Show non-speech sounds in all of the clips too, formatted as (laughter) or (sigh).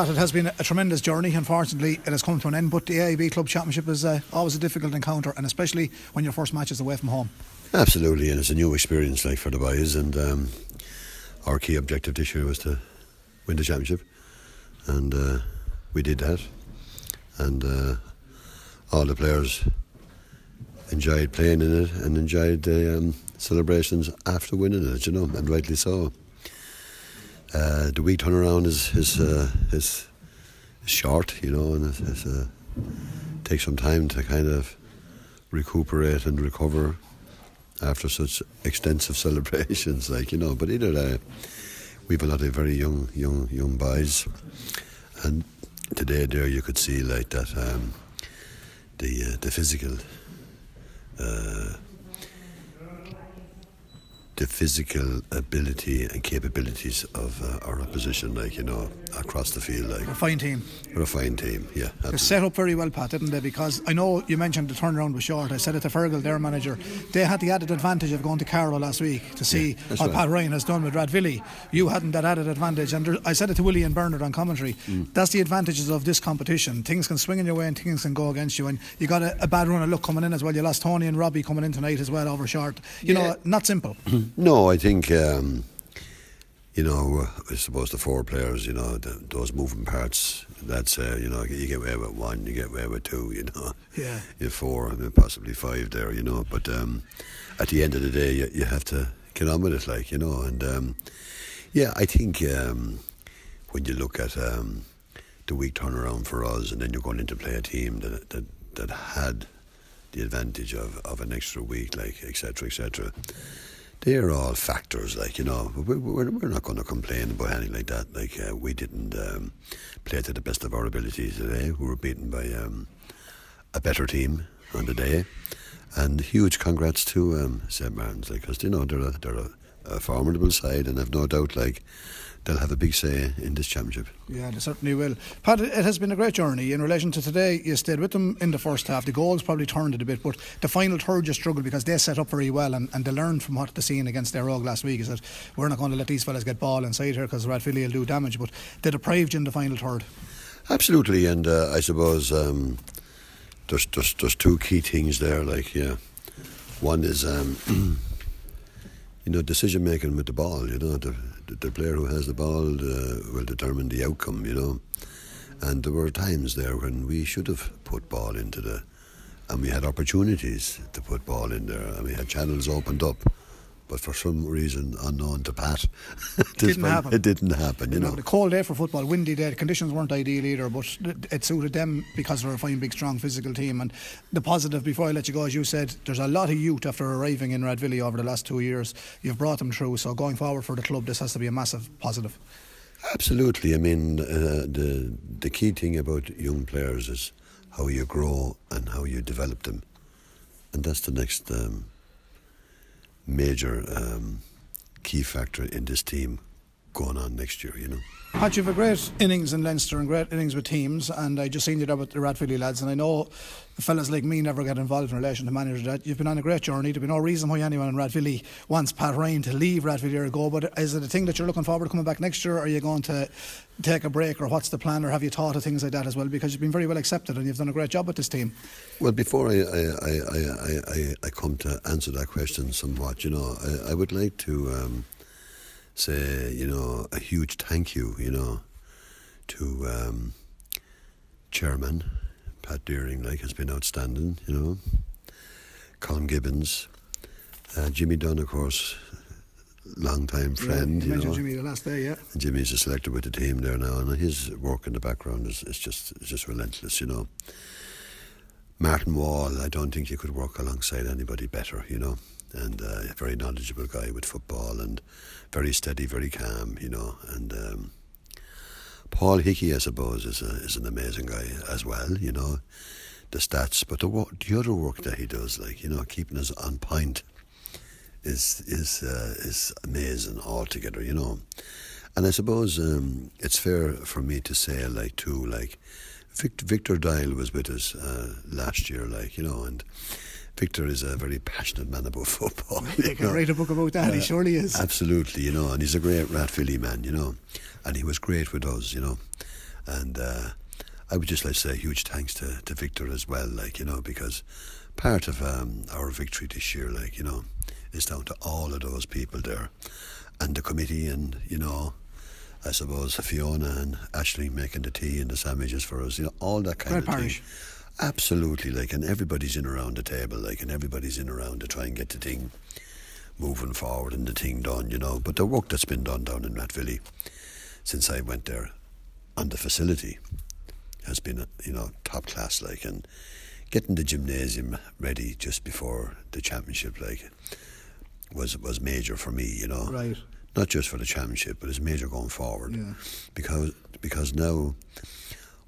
Pat, it has been a tremendous journey. Unfortunately, it has come to an end, but the AIB Club Championship is uh, always a difficult encounter, and especially when your first match is away from home. Absolutely, and it's a new experience like for the boys, and um, our key objective this year was to win the championship, and uh, we did that, and uh, all the players enjoyed playing in it and enjoyed the um, celebrations after winning it, you know, and rightly so. Uh, the week turnaround is is uh, is short, you know, and it it's, uh, takes some time to kind of recuperate and recover after such extensive (laughs) celebrations, like you know. But either way, we've a lot of very young, young, young boys, and today there you could see like that um, the uh, the physical. The physical ability and capabilities of uh, our opposition, like you know, across the field, like a fine team. We're a fine team, yeah. Absolutely. They set up very well, Pat, didn't they? Because I know you mentioned the turnaround was short. I said it to Fergal, their manager. They had the added advantage of going to Carlow last week to see yeah, what right. Pat Ryan has done with Rathvilly. You hadn't that added advantage, and there, I said it to Willie and Bernard on commentary. Mm. That's the advantages of this competition. Things can swing in your way and things can go against you, and you got a, a bad run of luck coming in as well. You lost Tony and Robbie coming in tonight as well over short. You yeah. know, not simple. (clears throat) no, I think um, you know, I suppose the four players, you know, the, those moving parts. That's uh, you know, you get away with one, you get away with two, you know. Yeah. (laughs) You have four, I mean, possibly five there, you know. But um, at the end of the day, you, you, have to get on with it, like you know. And um, yeah, I think um, when you look at um, the week turnaround for us, and then you're going into play a team that that, that had the advantage of, of an extra week, like et cetera, etc. etc they're all factors, like you know. We're, we're, not going to complain about anything like that. Like uh, we didn't um, play to the best of our abilities today. We were beaten by um, a better team on the day, and huge congrats to um, St Martin's, like because you know they're a, they're a, a formidable side, and I've no doubt like they'll have a big say in this championship. Yeah, they certainly will. Pat, it has been a great journey. In relation to today, you stayed with them in the first half. The goals probably turned it a bit, but the final third just struggled because they set up very well and, and they learned from what they seen against Éire Óg last week is that we're not going to let these fellas get ball inside here because Rathvilly will do damage, but they deprived you in the final third. Absolutely, and uh, I suppose um, there's, there's, there's two key things there. Like, yeah, one is um, (clears throat) you know decision making with the ball. You know, the, the player who has the ball uh, will determine the outcome, you know. And there were times there when we should have put ball into the, and we had opportunities to put ball in there, and we had channels opened up but for some reason unknown to Pat, (laughs) it didn't happen. It didn't happen. You, know, the cold day for football, windy day. The conditions weren't ideal either, but it suited them because they're a fine, big, strong physical team. And the positive, before I let you go, as you said, there's a lot of youth after arriving in Rathvilly over the last two years. You've brought them through, so going forward for the club, this has to be a massive positive. Absolutely. I mean, uh, the the key thing about young players is how you grow and how you develop them, and that's the next. Um, major um, key factor in this team going on next year, you know. Pat, you've a great innings in Leinster and great innings with teams, and I just seen you there with the Rathvilly lads, and I know fellas like me never get involved in relation to managing that. You've been on a great journey. There'd be no reason why anyone in Rathvilly wants Pat Ryan to leave Rathvilly or go, but is it a thing that you're looking forward to coming back next year, or are you going to take a break, or what's the plan, or have you thought of things like that as well? Because you've been very well accepted and you've done a great job with this team. Well, before I, I, I, I, I come to answer that question somewhat, you know, I, I would like to. Um, say, you know, a huge thank you, you know, to um, Chairman Pat Deering, like, has been outstanding, you know. Colin Gibbons, uh, Jimmy Dunn, of course, long time friend. Yeah, you, know. Jimmy the last day, yeah. And Jimmy's a selector with the team there now, and his work in the background is, is just is just relentless, you know. Martin Wall, I don't think you could work alongside anybody better, you know and uh, a very knowledgeable guy with football and very steady, very calm, you know. And um, Paul Hickey, I suppose, is a, is an amazing guy as well, you know. The stats, but the the other work that he does, like you know, keeping us on point, is is uh, is amazing altogether, you know. And I suppose um, it's fair for me to say, like too, like Victor, Victor Dial was with us uh, last year, like you know, and Victor is a very passionate man about (laughs) football. He can write a book about that, uh, he surely is. Absolutely, you know, and he's a great Rathvilly man, you know, and he was great with us, you know. And uh, I would just like to say a huge thanks to, to Victor as well, like, you know, because part of um, our victory this year, like, you know, is down to all of those people there and the committee and, you know, I suppose Fiona and Ashley making the tea and the sandwiches for us, you know, all that kind Great of parish. thing. Absolutely, like, and everybody's in around the table, like, and everybody's in around to try and get the thing moving forward and the thing done, you know. But the work that's been done down in Rathvilly since I went there on the facility has been, you know, top class, like, and getting the gymnasium ready just before the championship, like, was was major for me, you know. Right. Not just for the championship, but it's major going forward. Yeah. Because because now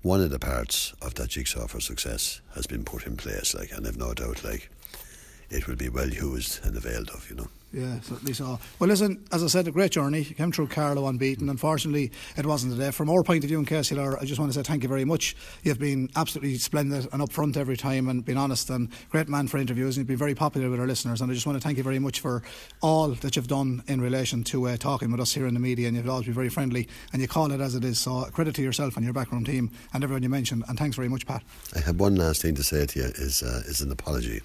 one of the parts of that jigsaw for success has been put in place, like, and I've no doubt, like, it will be well used and availed of, you know. Yeah, certainly so. Well, listen, as I said, a great journey. You came through Carlow unbeaten. Unfortunately, it wasn't today. From our point of view in KCLR, I just want to say thank you very much. You've been absolutely splendid and upfront every time and been honest and great man for interviews. And you've been very popular with our listeners. And I just want to thank you very much for all that you've done in relation to uh, talking with us here in the media. And you've always been very friendly and you call it as it is. So credit to yourself and your background team and everyone you mentioned. And thanks very much, Pat. I have one last thing to say to you is uh, is an apology.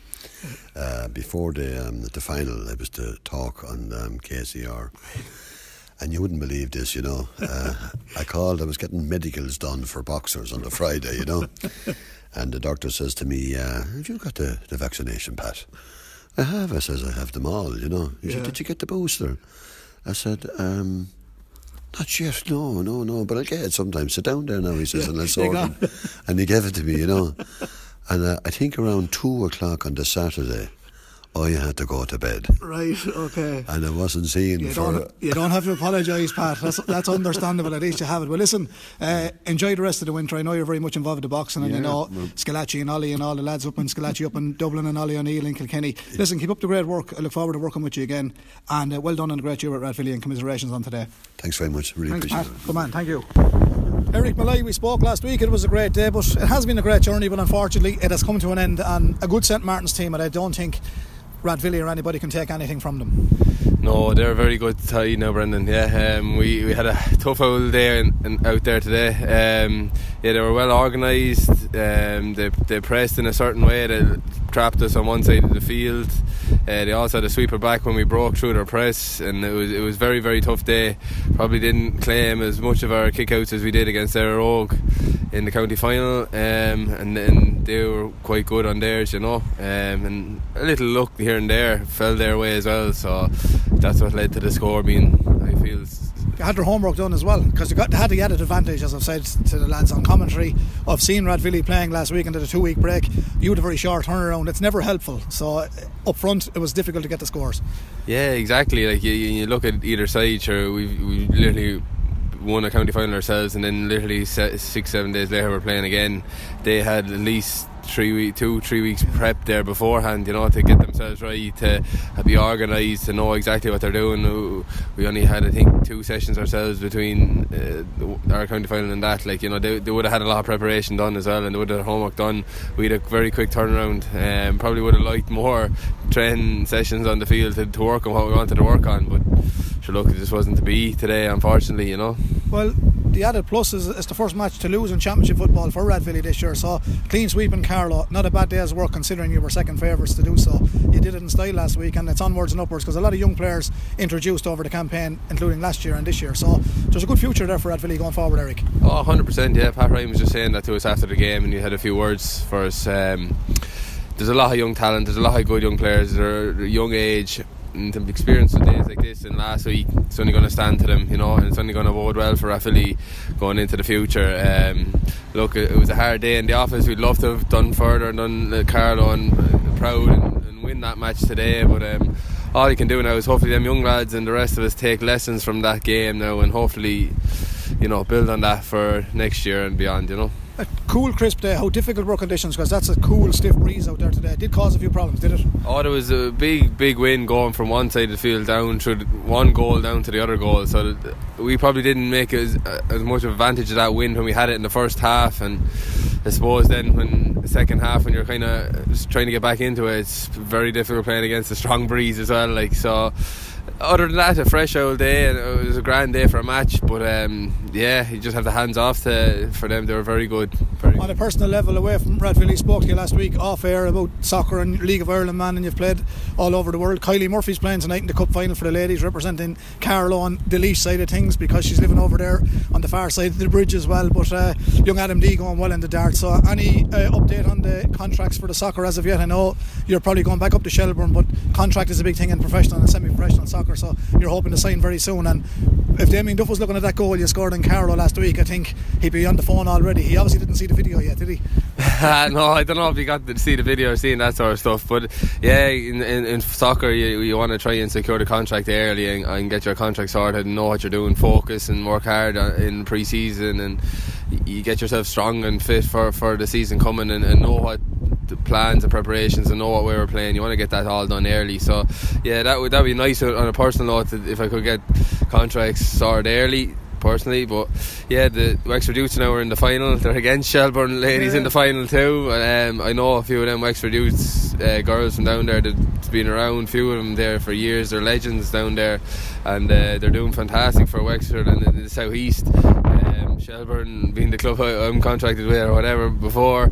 Uh, before the um, the final, I was to talk on um, KCR, and you wouldn't believe this. You know, uh, I called. I was getting medicals done for boxers on the Friday. You know, and the doctor says to me, uh, "Have you got the, the vaccination, Pat?" I have. I says I have them all. You know. He Yeah. said, "Did you get the booster?" I said. Um, not yet, no, no, no, but I'll get it sometime. Sit down there now, he says, Yeah, and I'll (laughs) you sort. And he gave it to me, you know. And uh, I think around two o'clock on the Saturday, I had to go to bed. Right, okay. And I wasn't seeing You for. don't, you don't have to apologise, Pat. That's, that's understandable. At least you have it. Well, listen, uh, enjoy the rest of the winter. I know you're very much involved with the boxing, and you know well- Scalacci and Ollie and all the lads up in Scalacci up in Dublin and Ollie O'Neill and Kilkenny. Listen, keep up the great work. I look forward to working with you again. And uh, well done on a great year at Rathvilly and commiserations on today. Thanks very much. Really Thanks, appreciate Pat. it. Good man. Thank you. Eric Molloy, we spoke last week. It was a great day, but it has been a great journey. But unfortunately, it has come to an end. And a good St Martin's team, and I don't think Rathvilly or anybody can take anything from them. No, they're a very good side now, Brendan. Yeah, um, we, we had a tough old day in, in, out there today. Um, yeah, they were well organised. Um, they, they pressed in a certain way. They trapped us on one side of the field. Uh, they also had a sweeper back when we broke through their press, and it was it was very very tough day. Probably didn't claim as much of our kickouts as we did against Éire Óg in the county final, um, and then they were quite good on theirs, you know, um, and a little luck here and there fell their way as well. So that's what led to the score being, I feel. Had their homework done as well because they, got, they had the added advantage, as I've said to the lads on commentary, of seeing Rathvilly playing last week into the two week break. You had a very short turnaround. It's never helpful. So uh, up front, it was difficult to get the scores. Yeah, exactly. Like you, you look at either side, sure, we we literally won a county final ourselves, and then literally six seven days later we're playing again. They had at least three week, two three weeks prep there beforehand, you know, to get themselves ready to be organised, to know exactly what they're doing. We only had I think two sessions ourselves between uh, our county final and that. Like you know, they, they would have had a lot of preparation done as well, and they would have homework done. We had a very quick turnaround. Um, probably would have liked more training sessions on the field to, to work on what we wanted to work on, but sure, look, it just wasn't to be today, unfortunately. You know. Well, the added plus is it's the first match to lose in championship football for Rathvilly this year. So clean sweep in Carlow, not a bad day's work considering you were second favourites to do so. You did it in style last week, and it's onwards and upwards because a lot of young players introduced over the campaign, including last year and this year. So there's a good future there for Rathvilly going forward, Eric. Oh, 100%. Yeah, Pat Ryan was just saying that to us after the game, and you had a few words for us. Um, there's a lot of young talent, there's a lot of good young players, they're a young age. And the experience of days like this and last week, it's only going to stand to them, you know, and it's only going to bode well for Rathvilly going into the future. Um, look, it, it was a hard day in the office. We'd love to have done further and done uh, Carlow and uh, proud and, and win that match today, but um, all you can do now is hopefully them young lads and the rest of us take lessons from that game now and hopefully, you know, build on that for next year and beyond, you know. A cool, crisp day. How difficult were conditions? Because that's a cool, stiff breeze out there today. It did cause a few problems, did it? Oh, there was a big, big wind going from one side of the field down through one goal down to the other goal. So we probably didn't make as as much advantage of that wind when we had it in the first half. And I suppose then when the second half, when you're kind of trying to get back into it, it's very difficult playing against a strong breeze as well. Like so. Other than that, a fresh old day, and it was a grand day for a match. But um, yeah, you just have the hands off to, for them. They were very good. Very On a personal level, away from Rathvilly, he spoke to you last week off air about soccer and League of Ireland, man, and you've played all over the world. Kylie Murphy's playing tonight in the cup final for the ladies, representing Carlow on the Laois side of things because she's living over there on the far side of the bridge as well. But uh, young Adam D going well in the dart. So, any uh, update on the contracts for the soccer as of yet? I know you're probably going back up to Shelbourne, but contract is a big thing in professional and semi-professional soccer. So, you're hoping to sign very soon. And if Damien Duff was looking at that goal you scored in Carlow last week, I think he'd be on the phone already. He obviously didn't see the video yet, did he? (laughs) no, I don't know if you got to see the video seeing that sort of stuff. But yeah, in, in, in soccer, you, you want to try and secure the contract early and, and, get your contract sorted and know what you're doing, focus and work hard in pre season. And you get yourself strong and fit for, for the season coming and, and know what the plans and preparations and know what we were playing. You want to get that all done early. So yeah, that would that would be nice on a personal note if I could get contracts sorted early personally. But yeah, the Wexford Youths now are in the final. They're against Shelbourne ladies yeah. in the final too. Um, I know a few of them Wexford Youths uh, girls from down there that's been around. A few of them there for years. They're legends down there, and uh, they're doing fantastic for Wexford and in the southeast. Um, Shelbourne being the club I'm contracted with or whatever before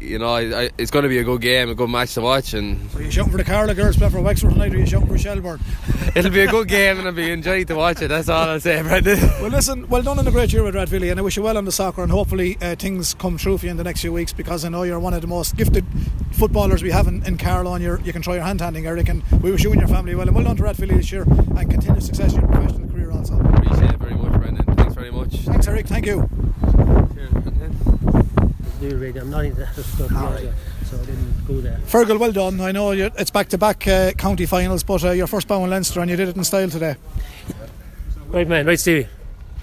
you know, I, I, it's going to be a good game, a good match to watch. And so you shouting for the Carlow girls play for Wexford tonight, or are you shouting for Shelbourne? (laughs) It'll be a good game, and I'll be enjoyed to watch it. That's all I'll say, Brendan. (laughs) Well, listen, well done in a great year with Rathvilly, and I wish you well on the soccer, and hopefully uh, things come true for you in the next few weeks because I know you're one of the most gifted footballers we have in, in Carlow, and you can try your hand handling, Eric. And we wish you and your family well, and well done to Rathvilly this year, and continue success in your professional career also. Appreciate it very much, Brendan. Thanks very much. Thanks, Eric. Thank you. I'm not into that stuff. Right so I didn't go there. Fergal, well done. I know it's back to back uh, county finals, but uh, your first bow in Leinster and you did it in style today. Right, man, right, Stevie.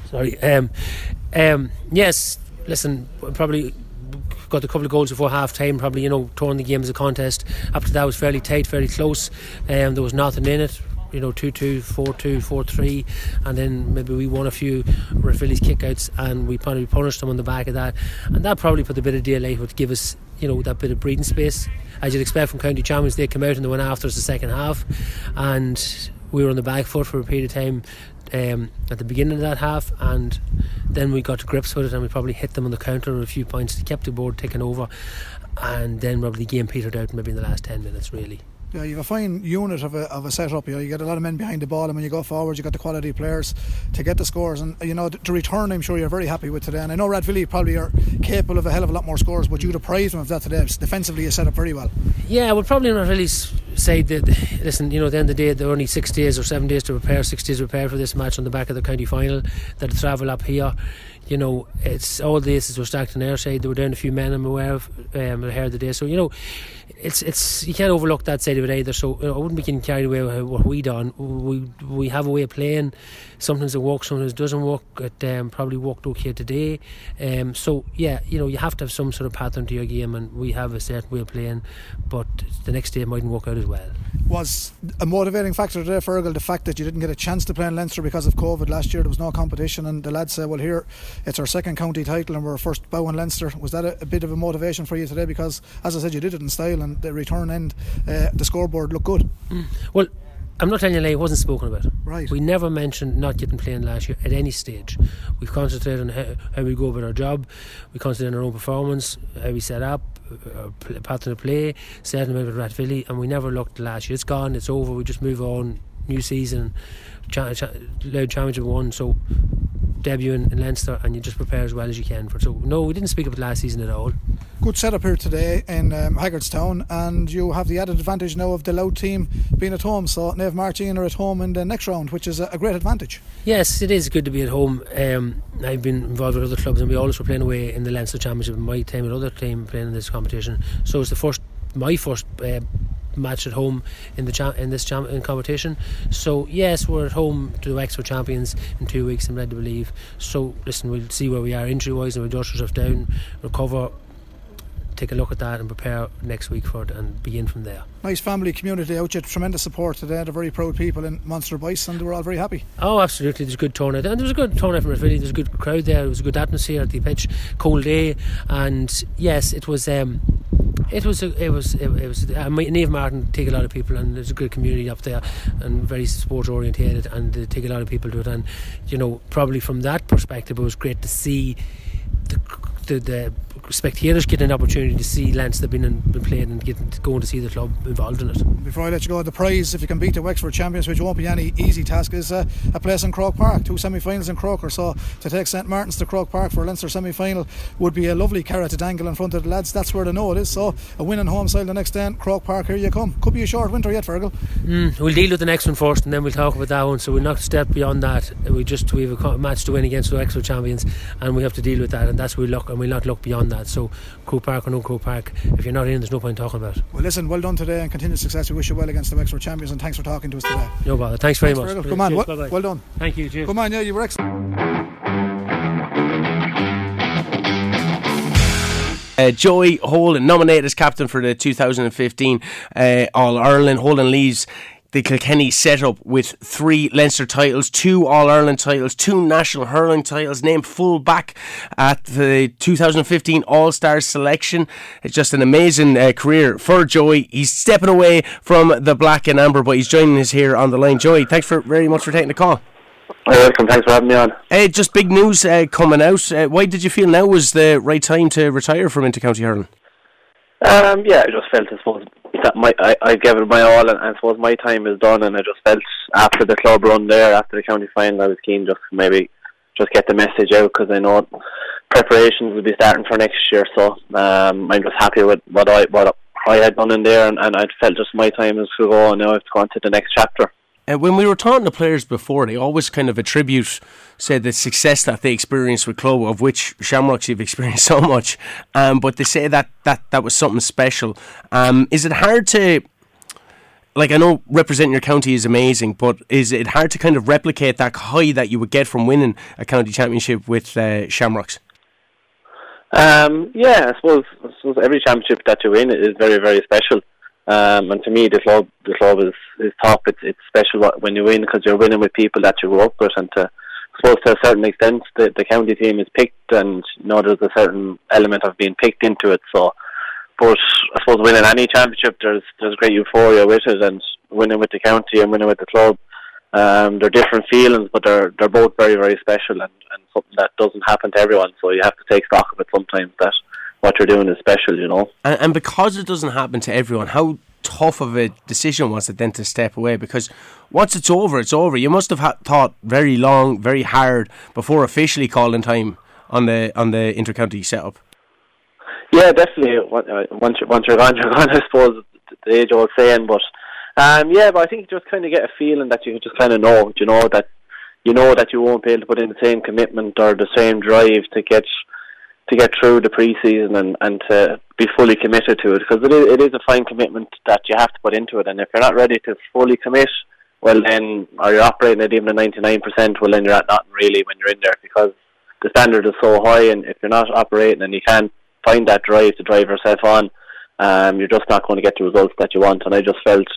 Sorry. Um, um, yes, listen, probably got a couple of goals before half time, probably, you know, torn the game as a contest. After that was fairly tight, fairly close. Um, there was nothing in it you know, 2 2, 4 2, 4 3, and then maybe we won a few Rathvilly's kickouts and we probably punished them on the back of that. And that probably put a bit of daylight, would give us, you know, that bit of breathing space. As you'd expect from county champions, they come out and they went after us the second half, and we were on the back foot for a period of time um, at the beginning of that half, and then we got to grips with it, and we probably hit them on the counter a few points. Kept the board ticking over, and then probably the game petered out maybe in the last 10 minutes, really. Yeah, you have a fine unit of a, of a setup. You know, you get a lot of men behind the ball, and when you go forward, you got the quality players to get the scores. And you know, to return, I'm sure you're very happy with today. And I know Rathvilly probably are capable of a hell of a lot more scores, but you'd have praised them of that today. Defensively, you set up very well. Yeah, we'll probably not really say that. Listen, you know, at the end of the day, there are only six days or seven days to prepare, six days to prepare for this match on the back of the county final. That travel up here you know, it's all the aces were stacked on their side. They were down a few men I'm aware of um, ahead of the day. So you know, it's it's you can't overlook that side of it either. So you know, I wouldn't be getting carried away with what we done. We we have a way of playing. Sometimes it works, sometimes it doesn't work. It um, probably worked okay today. Um, so yeah, you know, you have to have some sort of pattern to your game, and we have a certain way of playing. But the next day it mightn't work out as well. Was a motivating factor today, Fergal, the fact that you didn't get a chance to play in Leinster because of COVID last year. There was no competition, and the lads said, "Well, here." it's our second county title and we're first bow in Leinster. Was that a, a, bit of a motivation for you today? Because, as I said, you did it in style and the return end, uh, the scoreboard looked good. Mm. Well, I'm not telling you it wasn't spoken about. Right. We never mentioned not getting playing last year at any stage. We've concentrated on how, how we go about our job, we concentrated on our own performance, how we set up, uh, uh, our pattern of play, setting about with Rathvilly, and we never looked last year. It's gone, it's over, we just move on, new season, cha- cha- Championship one. So debut in, in, Leinster and you just prepare as well as you can for it. So no, we didn't speak about last season at all. Good setup here today in um, Haggardstown, and you have the added advantage now of the Louth team being at home. So Naomh Máirtín are at home in the next round, which is a, a great advantage. Yes, it is good to be at home. Um, I've been involved with other clubs, and we always were playing away in the Leinster Championship. My time, another team playing in this competition. So it's the first, my first. Uh, match at home in the cha- in this in competition. So yes, we're at home to the Wexford champions in two weeks. I'm led to believe. So listen, we'll see where we are injury wise and we'll dust ourselves down, recover. Take a look at that and prepare next week for it and begin from there. Nice family community out, you tremendous support today. They're very proud people in Monasterboice, and they were all very happy. Oh, absolutely. There's a good turnout, and there was a good turnout from Rathvilly. There's a good crowd there. There was a good atmosphere at the pitch, cold day, and yes, it was. Um, It was a, it was it, it was uh, Martin take a lot of people and there's a good community up there and very sport orientated and they take a lot of people to it. And you know probably from that perspective it was great to see the the, the spectators get an opportunity to see Leinster have been, in, been playing and get going to see the club involved in it. Before I let you go, the prize if you can beat the Wexford champions, which won't be any easy task, is uh, a place in Croke Park. Two semi-finals in Croker, so to take St Martin's to Croke Park for a Leinster semi-final would be a lovely carrot to dangle in front of the lads. That's where they know it is. So a win in home side the next day, Croke Park. Here you come. Could be a short winter yet, Fergal. Mm, we'll deal with the next one first, and then we'll talk about that one. So we're not step beyond that. We just we have a match to win against the Wexford champions, and we have to deal with that, and that's we look, and we'll not look beyond that. So Croke Park or no Croke Park, if you're not in, there's no point talking about it. Well, listen, well done today and continued success. We wish you well against the Wexford champions, and thanks for talking to us today. No bother. Thanks very thanks much. Come on, well, well, done. Thank you. Cheers. Come on, yeah, you were excellent. Uh, Joey Holden nominated as captain for the 2015 uh, All Ireland. Holden leaves the Kilkenny setup with three Leinster titles, two All Ireland titles, two national hurling titles, named full back at the 2015 All Stars selection. It's just an amazing uh, career for Joey. He's stepping away from the black and amber, but he's joining us here on the line. Joey, thanks for very much for taking the call. You're welcome. Thanks for having me on. Uh, just big news uh, coming out. Uh, why did you feel now was the right time to retire from intercounty hurling? Um, yeah, I just felt, I suppose, that my I, I gave it my all, and, and I suppose my time is done. And I just felt after the club run there, after the county final, I was keen just maybe just get the message out because I know preparations will be starting for next year. So um, I'm just happy with what I what I had done in there, and, and I felt just my time is to go, and now I have to go on to the next chapter. Uh, when we were talking to players before, they always kind of attribute, say, the success that they experienced with club, of which Shamrocks you've (laughs) experienced so much. Um, but they say that that that was something special. Um, is it hard to, like, I know representing your county is amazing, but is it hard to kind of replicate that high that you would get from winning a county championship with uh, Shamrocks? Um, yeah, I suppose, I suppose every championship that you win is very, very special. Um, and to me, the club, the club is, is top. It's it's special when you win because you're winning with people that you grew up with, and to I suppose to a certain extent, the, the county team is picked, and you know there's a certain element of being picked into it. So, but I suppose winning any championship, there's there's great euphoria with it, and winning with the county and winning with the club, um, they're different feelings, but they're they're both very very special, and, and something that doesn't happen to everyone. So you have to take stock of it sometimes that what you're doing is special, you know. And, and because it doesn't happen to everyone, how tough of a decision was it then to step away? Because once it's over, it's over. You must have ha- thought very long, very hard before officially calling time on the on the intercounty setup. Yeah, definitely. Once you're, once you're gone, (laughs) you're gone. I suppose the age old saying, but um, yeah, but I think you just kind of get a feeling that you just kind of know, you know that you know that you won't be able to put in the same commitment or the same drive to get to get through the pre-season and, and to be fully committed to it because it is, it is a fine commitment that you have to put into it and if you're not ready to fully commit well then or you're operating at even a 99% well then you're at nothing really when you're in there because the standard is so high and if you're not operating and you can't find that drive to drive yourself on um, you're just not going to get the results that you want. And I just felt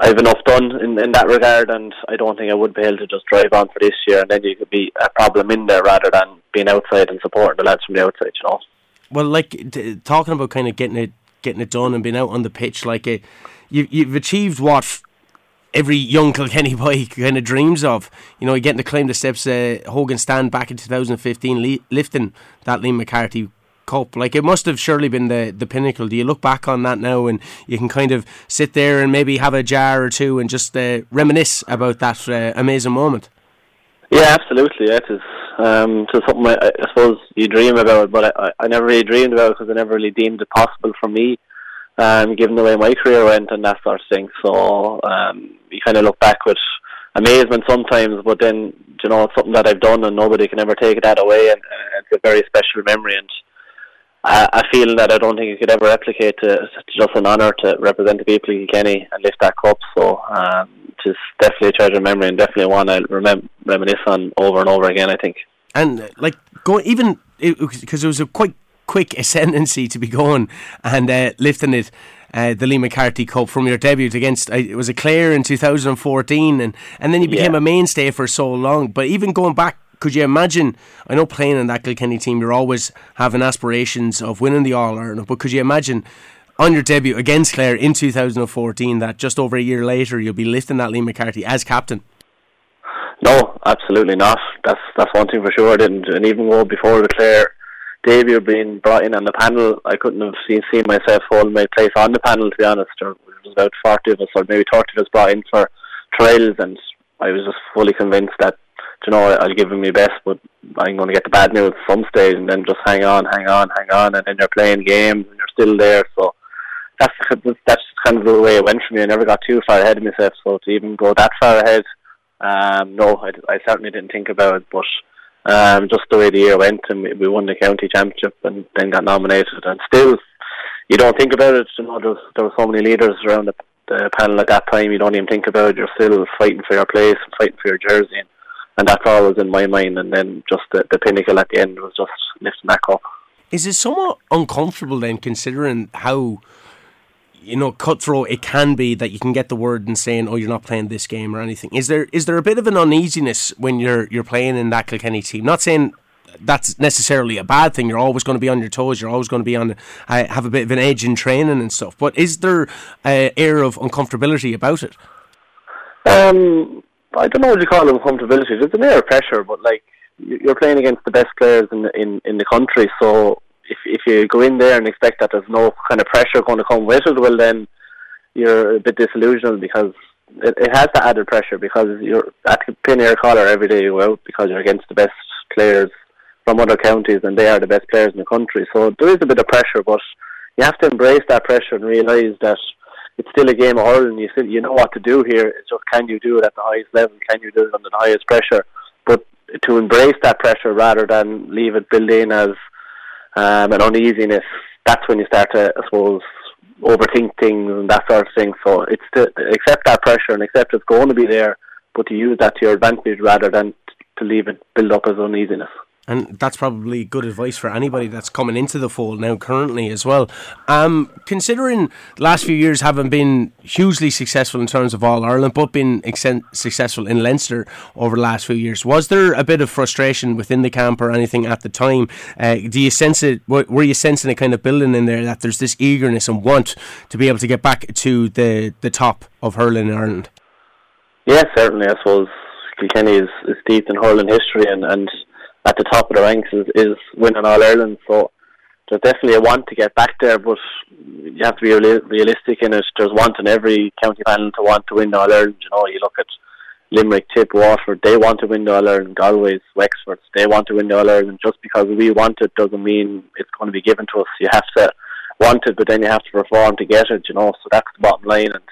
I've enough done in, in that regard, and I don't think I would be able to just drive on for this year, and then you could be a problem in there rather than being outside and supporting the lads from the outside, you know. Well, like t- talking about kind of getting it, getting it done, and being out on the pitch, like a, you, you've achieved what every young Kilkenny (laughs) boy kind of dreams of. You know, getting to climb the steps uh, Hogan stand back in 2015, li- lifting that Liam McCarthy Cup. Like it must have surely been the the pinnacle. Do you look back on that now and you can kind of sit there and maybe have a jar or two and just uh, reminisce about that uh, amazing moment? Yeah, absolutely. Yeah, it is. Um, something I, I suppose you dream about, but I, I never really dreamed about because I never really deemed it possible for me, um, given the way my career went and that sort of thing. So um, you kind of look back with amazement sometimes, but then you know it's something that I've done and nobody can ever take that away, and, and it's a very special memory. And a feeling that I don't think you could ever replicate. To, it's just an honour to represent the people of Kenny and lift that cup. So um, it's definitely a treasure memory and definitely one I'll remem- reminisce on over and over again. I think. And uh, like going even because it, it, was a quite quick (laughs) ascendancy to be going and uh, lifting it. Uh, the Liam McCarthy Cup from your debut against uh, it was a Clare in 2014 and and then you became yeah. a mainstay for so long but even going back could you imagine? I know playing in that Kilkenny team, you're always having aspirations of winning the All Ireland, but could you imagine? On your debut against Clare in 2014, that just over a year later you'll be lifting that Liam McCarthy as captain. No, absolutely not. That's that's one thing for sure. I didn't, and even go before the Clare debut being brought in on the panel, I couldn't have seen, seen myself holding my place on the panel. To be honest, there was about forty of us, or maybe thirty of us, brought in for trials, and I was just fully convinced that you know I'll give him my best, but I'm going to get the bad news at some stage, and then just hang on, hang on, hang on, and then you're playing games and you're still there. So that's that's kind of the way it went for me. I never got too far ahead of myself, so to even go that far ahead, um, no, I, I certainly didn't think about it, but. Um, just the way the year went, and we, we won the county championship, and then got nominated, and still, you don't think about it. You know, there there were so many leaders around the, the panel at that time. You don't even think about it. You're still fighting for your place, fighting for your jersey, and, and that's all was in my mind. And then just the, the pinnacle at the end was just lifting that cup. Is it somewhat uncomfortable then, considering how you know cutthroat it can be that you can get the word and saying, "Oh, you're not playing this game" or anything? Is there is there a bit of an uneasiness when you're you're playing in that Kilkenny team? Not saying that's necessarily a bad thing. You're always going to be on your toes. You're always going to be on uh, have a bit of an edge in training and stuff. But is there an air of uncomfortability about it? Um, I don't know what you call it uncomfortability. There's an air pressure, but like you're playing against the best players in in in the country, so if if you go in there and expect that there's no kind of pressure going to come with it, well then you're a bit disillusioned because it, it has the added pressure because you're at pin your collar every day you out because you're against the best players from other counties and they are the best players in the country. So there is a bit of pressure, but you have to embrace that pressure and realise that it's still a game of hurling. You still you know what to do here. It's just can you do it at the highest level? Can you do it under the highest pressure? But to embrace that pressure rather than leave it built in as um, and uneasiness, that's when you start to, I suppose, overthink things and that sort of thing. So it's to accept that pressure and accept it's going to be there, but to use that to your advantage rather than to leave it build up as uneasiness. And that's probably good advice for anybody that's coming into the fold now currently as well. Um, considering last few years having been hugely successful in terms of All Ireland, but been successful in Leinster over the last few years, was there a bit of frustration within the camp or anything at the time? Uh, do you sense it? Were you sensing a kind of building in there that there's this eagerness and want to be able to get back to the, the top of hurling in Ireland? Yes, certainly. I suppose Kilkenny is, is deep in hurling history and, and at the top of the ranks is, is winning All Ireland. So there's definitely a want to get back there, but you have to be realistic in it. There's want in every county panel to want to win All Ireland. You know, you look at Limerick, Tip, Waterford, they want to win All Ireland. Galway's, Wexford, they want to win All Ireland. Just because we want it doesn't mean it's going to be given to us. You have to want it, but then you have to perform to get it. You know, so that's the bottom line. And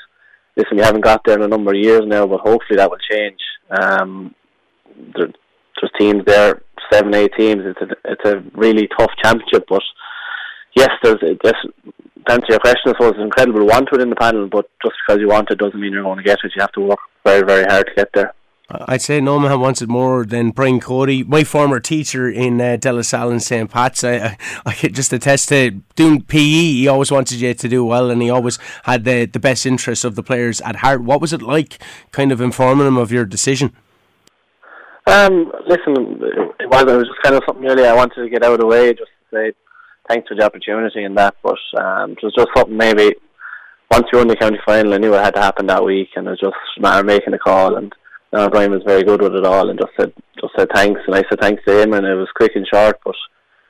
listen, we haven't got there in a number of years now, but hopefully that will change. Um, there, there's teams there seven, eight teams. It's a it's a really tough championship. But yes, there's this. To answer your question, I suppose it's incredible want it in the panel, but just because you want it doesn't mean you're going to get it. You have to work very, very hard to get there. I'd say no man wants it more than Brian Cody, my former teacher in uh, De La Salle and St. Pat's. I, I, I just attest to doing PE. He always wanted you to do well, and he always had the the best interests of the players at heart. What was it like, kind of informing him of your decision? Um, listen, it was, it was just kind of something really I wanted to get out of the way, just to say thanks for the opportunity and that. But um, it was just something maybe once you won the county final, I knew it had to happen that week, and it was just a matter of making a call. And uh, Brian was very good with it all, and just said just said thanks, and I said thanks to him, and it was quick and short. But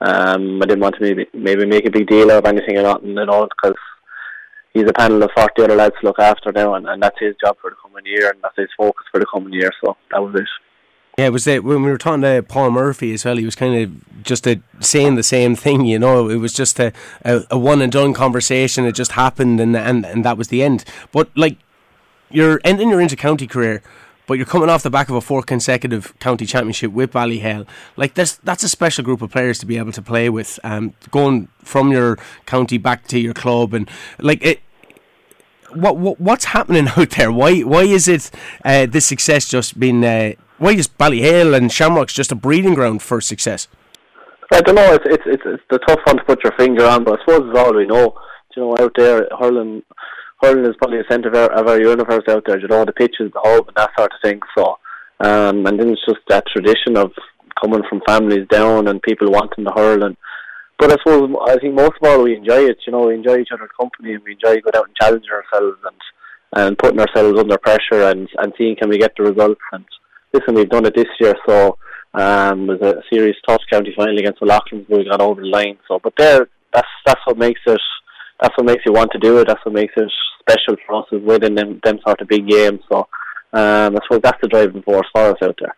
um, I didn't want to maybe maybe make a big deal of anything or nothing, you know, because he's a panel of 40 other lads to look after now, and, and that's his job for the coming year, and that's his focus for the coming year. So that was it. Yeah, it was that when we were talking to Paul Murphy as well. He was kind of just a, saying the same thing. You know, it was just a, a, a, one and done conversation. It just happened, and and and that was the end. But like, you're ending your inter-county career, but you're coming off the back of a four consecutive county championship with Ballyhale. Like, that's that's a special group of players to be able to play with. Um, going from your county back to your club, and like it what, what what's happening (laughs) out there? Why why is it uh, this success just been uh, why is Ballyhale and Shamrocks just a breeding ground for success? I don't know. It's it's it's, it's the tough one to put your finger on, but I suppose it's all we know. You know, out there, hurling, hurling is probably the centre of our, of our universe out there. You know, the pitches, the hub, and that sort of thing. So, um, and then it's just that tradition of coming from families down and people wanting to hurl and but I suppose I think most of all we enjoy it. You know, we enjoy each other's company and we enjoy going out and challenging ourselves and and putting ourselves under pressure and and seeing can we get the results. And listen, we've done it this year, so um, it was a serious tough county final against the O'Loughlin, but we got over the line. So, but there, that's that's what makes it. That's what makes you want to do it. That's what makes it special for us is winning them them sort of big games. So, um, I suppose that's the driving force for us out there.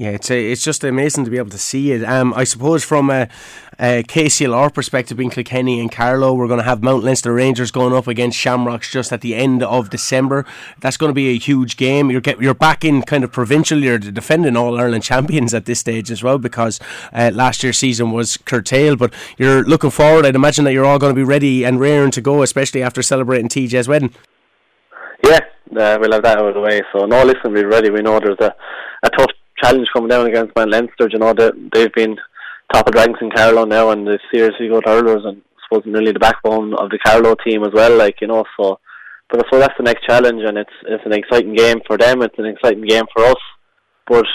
Yeah, it's a, it's just amazing to be able to see it. Um, I suppose from a, a KCLR perspective, being Kilkenny and Carlow, we're going to have Mount Leinster Rangers going up against Shamrocks just at the end of December. That's going to be a huge game. You're get, you're back in kind of provincial. You're defending All Ireland (laughs) champions at this stage as well because uh, last year's season was curtailed. But you're looking forward. I'd imagine that you're all going to be ready and raring to go, especially after celebrating TJ's wedding. Yeah, uh, we'll have that out of the way. So no, listen, we're ready. We know there's a, a tough challenge coming down against Mount Leinster. You know that they've been top of ranks in Carlow now, and they've seriously good hurlers, and I suppose nearly the backbone of the Carlow team as well. Like you know, so. But suppose that's the next challenge, and it's it's an exciting game for them. It's an exciting game for us. But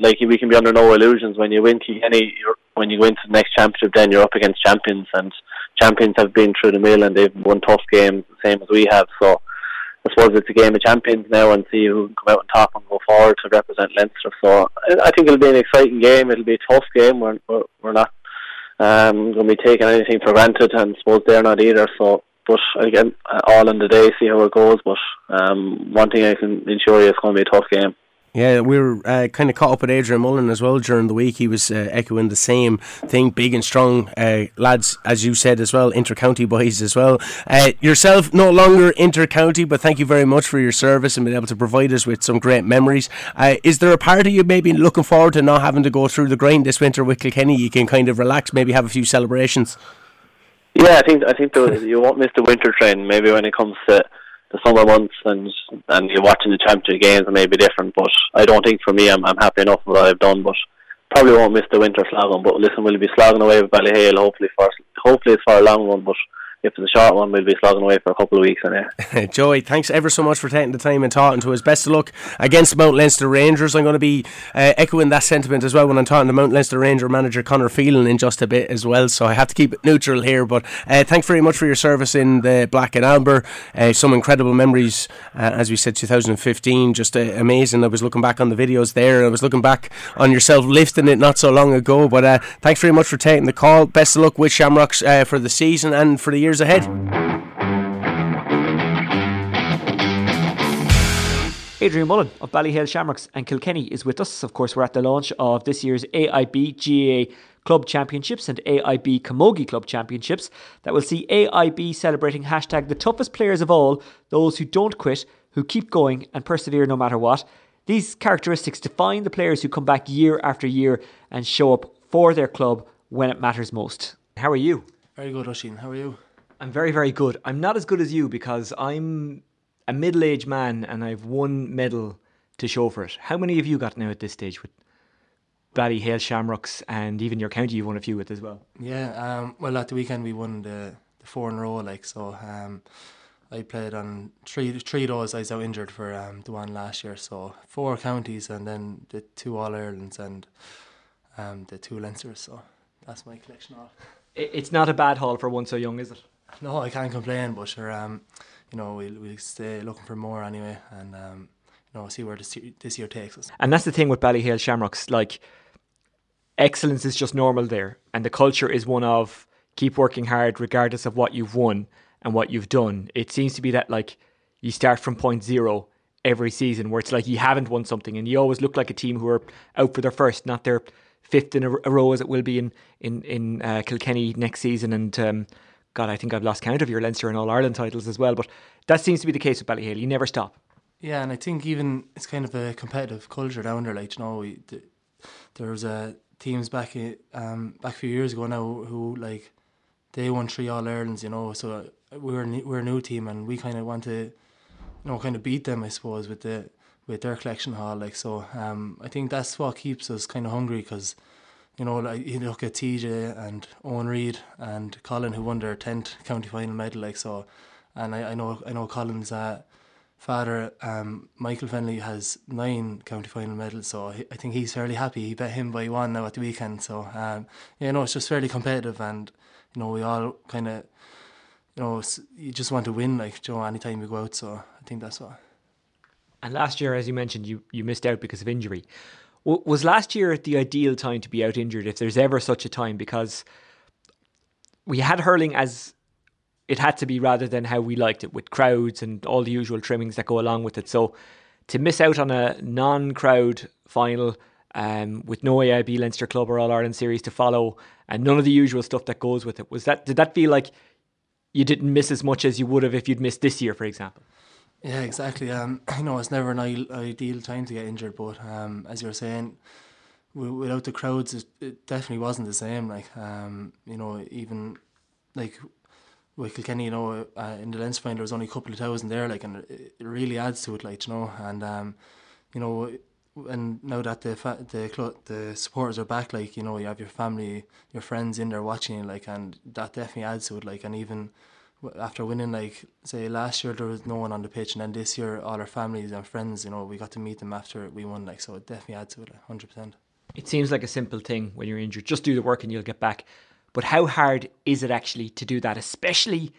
like we can be under no illusions when you win Kilkenny, when you go into the next championship, then you're up against champions, and champions have been through the mill and they've won tough games, same as we have. So I suppose it's a game of champions now and see who can come out on top and go forward to represent Leinster. So I think it'll be an exciting game. It'll be a tough game. We're we're, we're not um, going to be taking anything for granted, and I suppose they're not either. So, but again, all in the day, see how it goes. But um, one thing I can ensure you, it's going to be a tough game. Yeah, we were uh, kind of caught up with Adrian Mullen as well during the week. He was uh, echoing the same thing, big and strong uh, lads, as you said as well, inter-county boys as well. Uh, yourself, no longer inter-county, but thank you very much for your service and being able to provide us with some great memories. Uh, is there a part of you maybe looking forward to not having to go through the grind this winter with Kilkenny? You can kind of relax, maybe have a few celebrations. Yeah, I think I think the, you won't miss the winter train. Maybe when it comes to the summer months and and you're watching the championship games it may be different but I don't think for me I'm I'm happy enough with what I've done but probably won't miss the winter slogging but listen we'll be slogging away with Ballyhale hopefully for hopefully it's for a long one but if it's a short one, we'll be slogging away for a couple of weeks. Anyway. (laughs) Joey, thanks ever so much for taking the time and talking to us. Best of luck against Mount Leinster Rangers. I'm going to be uh, echoing that sentiment as well when I'm talking to Mount Leinster Ranger manager Connor Phelan in just a bit as well. So I have to keep it neutral here. But uh, thanks very much for your service in the Black and Amber. Uh, some incredible memories, uh, as we said, 2015, just uh, amazing. I was looking back on the videos there. I was looking back on yourself lifting it not so long ago. But uh, thanks very much for taking the call. Best of luck with Shamrocks for the season and for the years ahead. Adrian Mullen of Ballyhale Shamrocks and Kilkenny is with us. Of course, we're at the launch of this year's AIB GAA Club Championships and AIB Camogie Club Championships that will see AIB celebrating hashtag the toughest players of all, those who don't quit, who keep going and persevere no matter what. These characteristics define the players who come back year after year and show up for their club when it matters most. How are you? Very good, Oisin. How are you? I'm very, very good. I'm not as good as you because I'm a middle aged man and I've one medal to show for it. How many have you got now at this stage with Ballyhale Shamrocks and even your county you've won a few with as well? Yeah, um, well, at the weekend we won the, the four in a row, like, so um, I played on three three of those. I was out injured for um, the one last year, so four counties and then the two All Irelands and um, the two Leinsters. So that's my collection all. It's not a bad haul for one so young, is it? No, I can't complain, but sure, um, you know, we'll, we'll stay looking for more anyway and, um, you know, see where this, this year takes us. And that's the thing with Ballyhale Shamrocks, like, excellence is just normal there. And the culture is one of keep working hard regardless of what you've won and what you've done. It seems to be that, like, you start from point zero every season where it's like you haven't won something and you always look like a team who are out for their first, not their fifth in a, row as it will be in, in, in uh, Kilkenny next season. And, um, God, I think I've lost count of your Leinster and All Ireland titles as well. But that seems to be the case with Ballyhale. You never stop. Yeah, and I think even it's kind of a competitive culture down there. Like you know, we, the, there was a teams back um back a few years ago now who like they won three All Irelands. You know, so we're we're a new team and we kind of want to, you know, kind of beat them. I suppose with the with their collection hall. Like so, um, I think that's what keeps us kind of hungry because you know, like you look at TJ and Eoin Reid and Colin who won their tenth county final medal, like so, and I, I know I know Colin's uh, father, um, Michael Fennelly, has nine county final medals, so he, I think he's fairly happy. He bet him by one now at the weekend. So um, yeah, no, it's just fairly competitive, and you know we all kind of, you know, you just want to win, like Joe, anytime you go out. So I think that's what. And last year, as you mentioned, you, you missed out because of injury. Was last year the ideal time to be out injured, if there's ever such a time? Because we had hurling as it had to be rather than how we liked it, with crowds and all the usual trimmings that go along with it. So to miss out on a non crowd final um, with no AIB Leinster Club or All Ireland series to follow, and none of the usual stuff that goes with it, was that did that feel like you didn't miss as much as you would have if you'd missed this year, for example? Yeah, exactly. Um, (clears throat) you know, it's never an ideal time to get injured, but um, as you're saying, without the crowds, it, it definitely wasn't the same. Like, um, you know, even like with Kilkenny, you know, uh, in the Leinster final, was only a couple of thousand there, like, and it, it really adds to it, like, you know, and um, you know, and now that the fa- the cl- the supporters are back, like, you know, you have your family, your friends in there watching, like, and that definitely adds to it, like, and even after winning, like say last year there was no one on the pitch, and then this year all our families and friends, you know, we got to meet them after we won. Like so, it definitely adds to it, hundred percent. It seems like a simple thing when you're injured. Just do the work and you'll get back. But how hard is it actually to do that, especially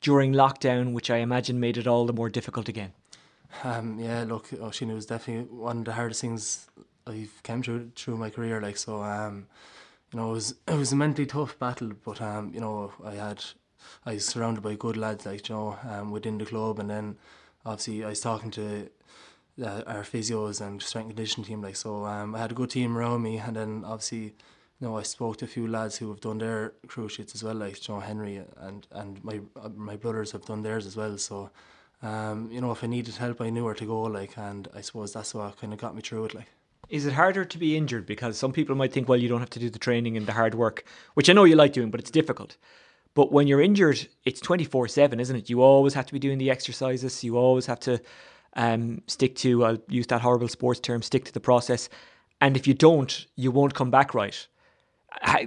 during lockdown, which I imagine made it all the more difficult again? Um, yeah, look, it was definitely one of the hardest things I've come through through my career. Like so, um, you know, it was it was a mentally tough battle, but um, you know, I had I was surrounded by good lads like you know um, within the club, and then obviously I was talking to uh, our physios and strength and conditioning team. Like so, um, I had a good team around me, and then obviously, you know, I spoke to a few lads who have done their cruciates as well, like Joe Henry and and my uh, my brothers have done theirs as well. So, um, you know, if I needed help, I knew where to go. Like, and I suppose that's what kind of got me through it. Like. Is it harder to be injured because some people might think, well, you don't have to do the training and the hard work, which I know you like doing, but it's difficult. But when you're injured, it's 24 7, isn't it? You always have to be doing the exercises. You always have to um, stick to, I'll use that horrible sports term, stick to the process. And if you don't, you won't come back right.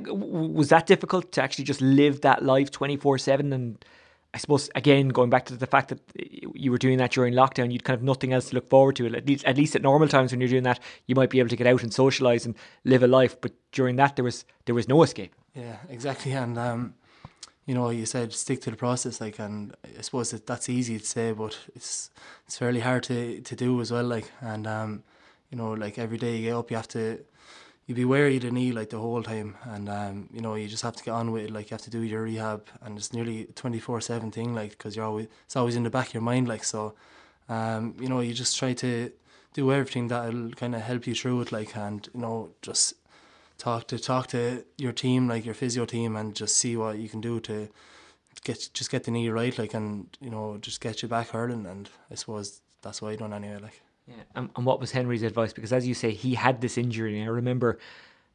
Was that difficult to actually just live that life 24 7? And I suppose, again, going back to the fact that you were doing that during lockdown, you'd kind of nothing else to look forward to. At least, at least at normal times when you're doing that, you might be able to get out and socialise and live a life. But during that, there was there was no escape. Yeah, exactly. And um, you know, you said stick to the process, like, and I suppose that that's easy to say, but it's it's fairly hard to, to do as well, like, and um, you know, like every day you get up, you have to, you be wary of the knee like the whole time, and um, you know, you just have to get on with it, like you have to do your rehab, and it's nearly twenty four seven thing, like, because you're always it's always in the back of your mind, like, so, um, you know, you just try to do everything that'll kind of help you through it, like, and you know, just talk to talk to your team, like your physio team, and just see what you can do to get just get the knee right, like, and you know, just get you back hurling. And I suppose that's what I done anyway, like. Yeah, and, and what was Henry's advice? Because as you say, he had this injury, and I remember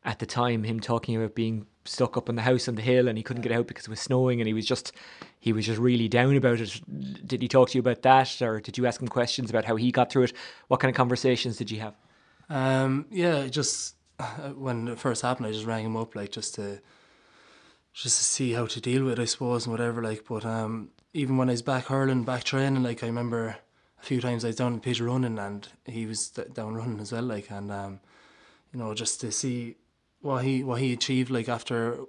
at the time him talking about being stuck up in the house on the hill and he couldn't get out because it was snowing and he was just he was just really down about it did he talk to you about that or did you ask him questions about how he got through it what kind of conversations did you have um yeah just when it first happened, I just rang him up like just to just to see how to deal with it, I suppose, and whatever. Like, but um, even when I was back hurling, back training, like I remember a few times I was down the pitch running, and he was down running as well. Like, and um, you know, just to see what he what he achieved, like after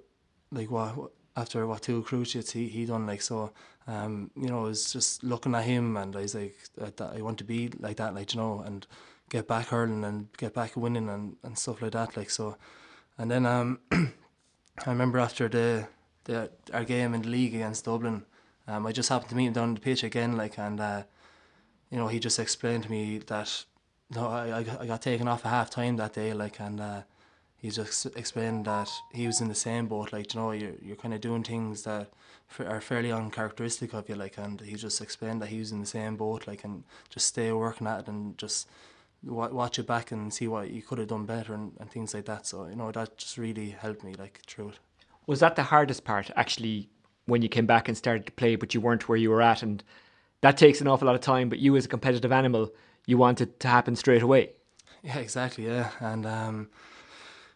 like what after what two cruciates he he done, like so. Um, you know, I was just looking at him, and I was like, I want to be like that, like you know, and get back hurling and get back winning and, and stuff like that. Like so, and then um, (clears throat) I remember after the the our game in the league against Dublin, um, I just happened to meet him down the pitch again, like and uh, you know he just explained to me that no, I I got taken off at half time that day, like and. Uh, he just explained that he was in the same boat, like you know, you're you're kind of doing things that are fairly uncharacteristic of you, like, and he just explained that he was in the same boat, like, and just stay working at it and just watch it back and see what you could have done better and, and things like that. So you know that just really helped me like through it. Was that the hardest part actually when you came back and started to play, but you weren't where you were at, and that takes an awful lot of time. But you, as a competitive animal, you want it to happen straight away. Yeah, exactly. Yeah, and um,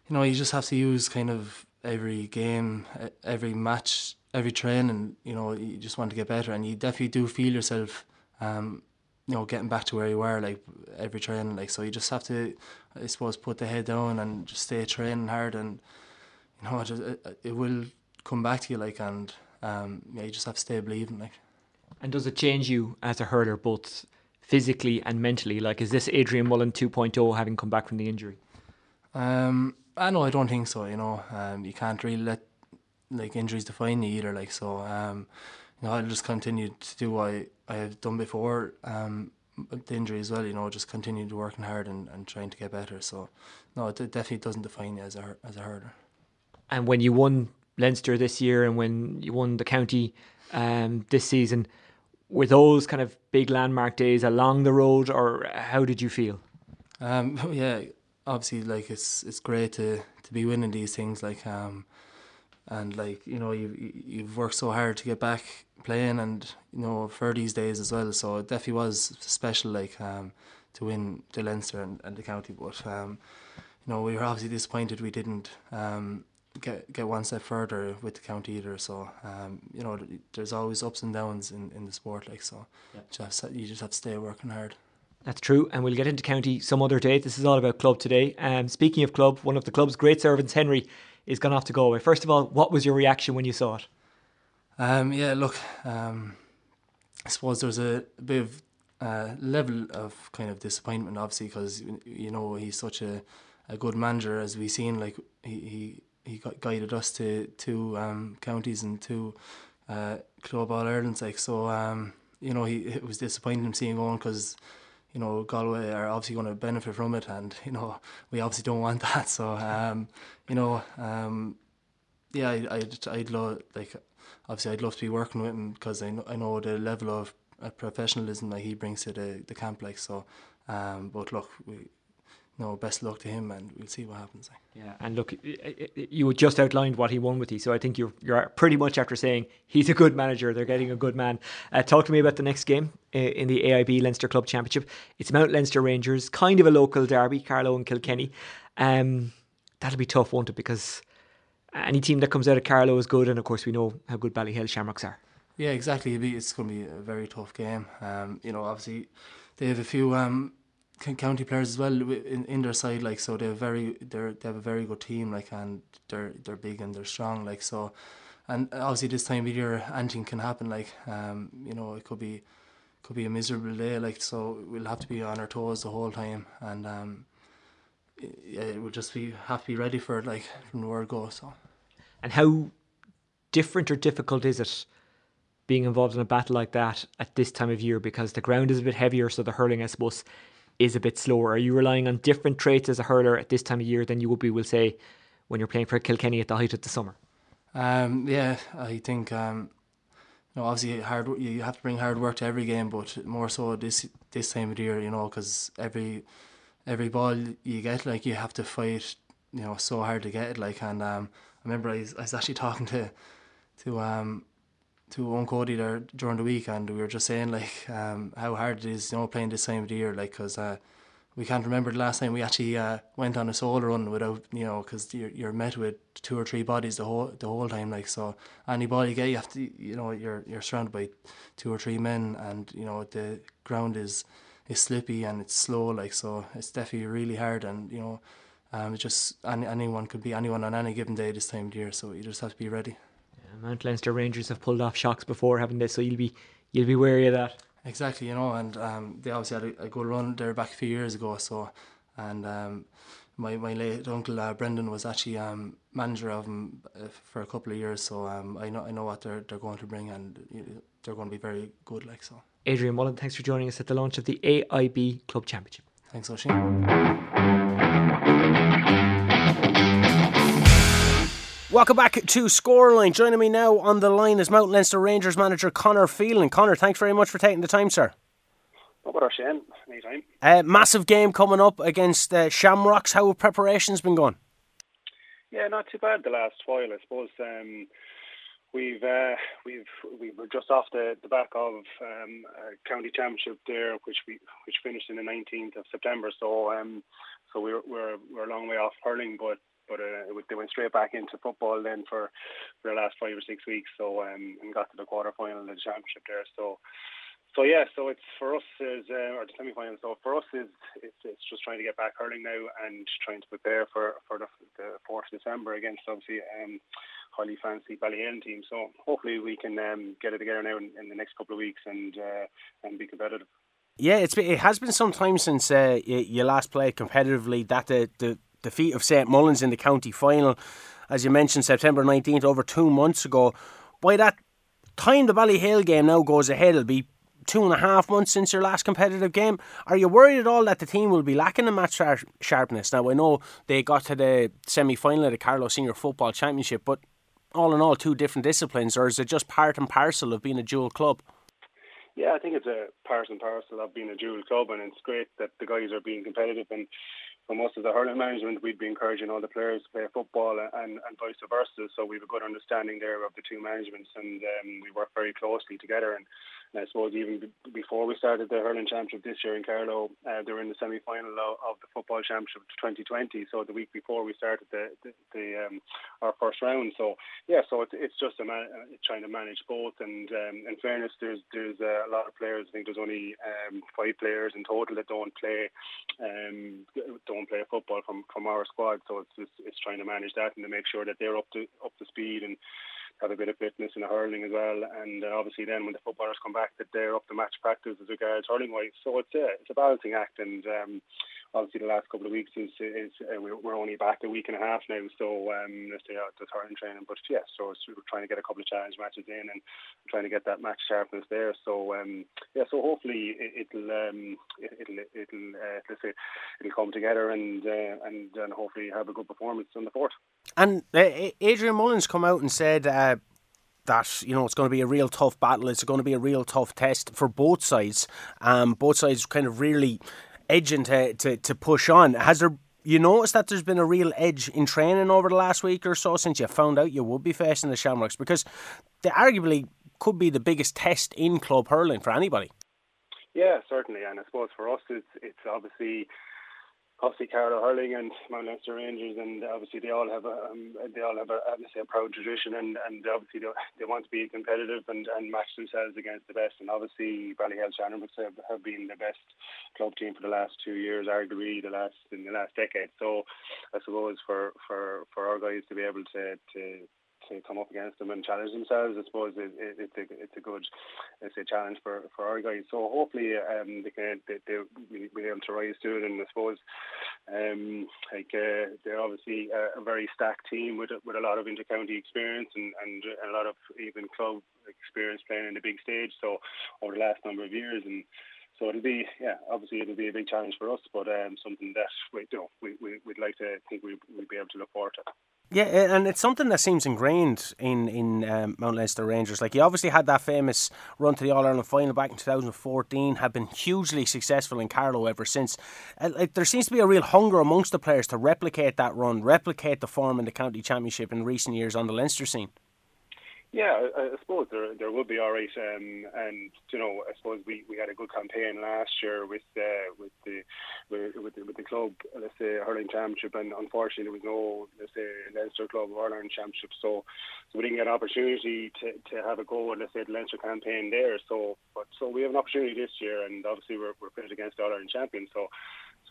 you know you just have to use kind of every game, every match, every training. You know you just want to get better, and you definitely do feel yourself. Um, you know getting back to where you were like every training like so you just have to I suppose put the head down and just stay training hard and you know it, it, it will come back to you like and um, yeah you just have to stay believing like. And does it change you as a hurler both physically and mentally? Like is this Adrian Mullen 2.0 having come back from the injury? Um I know I don't think so you know. Um, you can't really let like injuries define you either like so um you know, I'll just continue to do what I, I have done before. Um, the injury as well, you know, just continue to working hard and, and trying to get better. So, no, it definitely doesn't define you as a as a hurler. And when you won Leinster this year, and when you won the county um, this season, were those kind of big landmark days along the road, or how did you feel? Um, (laughs) yeah, obviously, like it's it's great to to be winning these things. Like, um, and like you know you you've worked so hard to get back playing and you know for these days as well so it definitely was special like um to win the Leinster and, and the county but um you know we were obviously disappointed we didn't um get get one step further with the county either so um you know there's always ups and downs in in the sport like so yeah. just you just have to stay working hard that's true, and we'll get into county some other day. This is all about club today. Um, speaking of club, one of the club's great servants, Henry, is gone off to Galway. First of all, what was your reaction when you saw it? Um, yeah, look, um, I suppose there's a, bit of uh, level of kind of disappointment, obviously, because you know he's such a, a good manager, as we've seen. Like he he, he guided us to two um, counties and two uh, club all Ireland's. Like so, um, you know, he it was disappointing seeing going because you know, Galway are obviously going to benefit from it, and (laughs) you know, we obviously don't want that. So, um, you know, um, yeah, I, I'd, I'd love like obviously I'd love to be working with him because I know I know the level of uh, professionalism that he brings to the the camp. Like so, um, but look, we no, best luck to him, and we'll see what happens. Yeah, and look, you just outlined what he won with you, so I think you're you're pretty much after saying he's a good manager. They're getting a good man. Uh, talk to me about the next game uh, in the AIB Leinster Club Championship. It's Mount Leinster Rangers, kind of a local derby, Carlow and Kilkenny. Um, that'll be tough, won't it? Because any team that comes out of Carlow is good, and of course we know how good Ballyhale Shamrocks are. Yeah, exactly. It's going to be a very tough game. Um, you know, obviously they have a few um, county players as well in, in their side like so they're very they're they have a very good team like and they're they're big and they're strong like so and obviously this time of year anything can happen like um you know it could be could be a miserable day like so we'll have to be on our toes the whole time and um yeah it will just be have to be ready for it like from the word go so and how different or difficult is it being involved in a battle like that at this time of year because the ground is a bit heavier so the hurling I suppose is a bit slower? Are you relying on different traits as a hurler at this time of year than you would be, we'll say, when you're playing for Kilkenny at the height of the summer? Um, yeah, I think um, you know, obviously hard you have to bring hard work to every game, but more so this this time of year, you know, because every every ball you get, like you have to fight, you know, so hard to get it. Like, and um, I remember I was, I was actually (laughs) talking to to um to Eoin Cody there during the week, and we were just saying like um, how hard it is, you know, playing this time of the year, like because uh, we can't remember the last time we actually uh, went on a solo run without, you know, because you're, you're met with two or three bodies the whole the whole time, like so. Any ball you get, you have to, you know, you're you're surrounded by two or three men, and you know the ground is is slippy and it's slow, like so. It's definitely really hard, and you know. Um, just any, anyone could be anyone on any given day this time of year, so you just have to be ready. Mount Leinster Rangers have pulled off shocks before, haven't they? So you'll be you'll be wary of that. Exactly, you know, and um, they obviously had a, a, good run there back a few years ago. So, and um, my my late uncle uh, Brendan was actually um, manager of them uh, for a couple of years. So um, I know I know what they're they're going to bring, and they're going to be very good. Like so. Adrian Mullen, thanks for joining us at the launch of the AIB Club Championship. Thanks, Oisin. Welcome back to Scoreline. Joining me now on the line is Mount Leinster Rangers manager Conor Phelan. Conor, thanks very much for taking the time, sir. No bother, Shane. Anytime. Uh, massive game coming up against uh, Shamrocks. How have preparations been going? Yeah, not too bad the last while, I suppose. Um, we've uh, we've we were just off the, the back of um, a county championship there, which we which finished in the 19th of September. So um, so we're we're we're a long way off hurling, but but uh, they went straight back into football then for, for the last five or six weeks. So um, and got to the quarter final of the championship there. So so yeah, so it's for us is uh, or the semi final. So for us is it's, it's just trying to get back hurling now and trying to prepare for for the, fourth December against obviously um, highly fancy Ballyhale team. So hopefully we can um, get it together now in, in, the next couple of weeks and uh, and be competitive. Yeah, it's been, it has been some time since uh, you, you, last played competitively. That the, the defeat of St Mullins in the county final, as you mentioned, September nineteenth, over two months ago. By that time, the Ballyhale game now goes ahead. It'll be two and a half months since your last competitive game. Are you worried at all that the team will be lacking in match sharpness? Now, I know they got to the semi final of the Carlow Senior Football Championship, but all in all, two different disciplines, or is it just part and parcel of being a dual club? Yeah, I think it's a part and parcel of being a dual club, and it's great that the guys are being competitive. And for most of the hurling management, we'd be encouraging all the players to play football and, and vice versa. So we have a good understanding there of the two managements, and um, we work very closely together. And I suppose even before we started the hurling championship this year in Carlow, uh, they were in the semi-final of, of, the football championship 2020. So the week before we started the, the, the um, our first round. So yeah, so it's, it's just a man, uh, trying to manage both. And um, in fairness, there's there's a lot of players. I think there's only um, five players in total that don't play um, don't play football from from our squad. So it's just, it's trying to manage that and to make sure that they're up to up to speed and have a bit of fitness in the hurling as well. And uh, obviously, then when the footballers come back, that they're up to match practice as regards hurling wise. So it's a it's a balancing act, and um, obviously the last couple of weeks is is uh, we're only back a week and a half now. So um, let's say uh, the hurling training, but yeah, so we're trying to get a couple of challenge matches in and trying to get that match sharpness there. So um, yeah, so hopefully it, will um, it, will it'll uh, let's say it'll come together and uh, and and hopefully have a good performance on the fourth. And uh, Adrian Mullins come out and said uh, that you know it's going to be a real tough battle. It's going to be a real tough test for both sides. Um, both sides kind of really edging to, to, to push on. Has there you noticed that there's been a real edge in training over the last week or so since you found out you would be facing the Shamrocks because they arguably could be the biggest test in club hurling for anybody. Yeah, certainly, and I suppose for us, it's it's obviously obviously Carlow Hurling and Mount Leinster Rangers, and obviously they all have a um, they all have a, a proud tradition, and, and obviously they, they want to be competitive and, and match themselves against the best. And obviously Ballyhale Shamrocks have, have been the best club team for the last two years, arguably the last in the last decade. So I suppose for for for our guys to be able to to come up against them and challenge themselves. I suppose it, it, it's a it's a good it's a challenge for, for our guys. So hopefully um, they can they, they will be able to rise to it. And I suppose um, like uh, they're obviously a, a, very stacked team with with a lot of intercounty experience and, and a lot of even club experience playing in the big stage. So over the last number of years and. So it'll be, yeah, obviously it'll be a big challenge for us, but um, something that we, know, we, we, we'd like to think we, we'd be able to look forward to. Yeah, and it's something that seems ingrained in in um, Mount Leinster Rangers. Like you obviously had that famous run to the All Ireland final back in 2014, have been hugely successful in Carlow ever since. Uh, like there seems to be a real hunger amongst the players to replicate that run, replicate the form in the county championship in recent years on the Leinster scene. Yeah, I, I suppose there there will be all right, um, and you know, I suppose we, we had a good campaign last year with uh, with the with, with the with the club, let's say hurling championship, and unfortunately there was no let's say Leinster Club Ireland championship, so so we didn't get an opportunity to, to have a go, and let's say the Leinster campaign there. So but so we have an opportunity this year, and obviously we're we're pitted against the All Ireland champion, so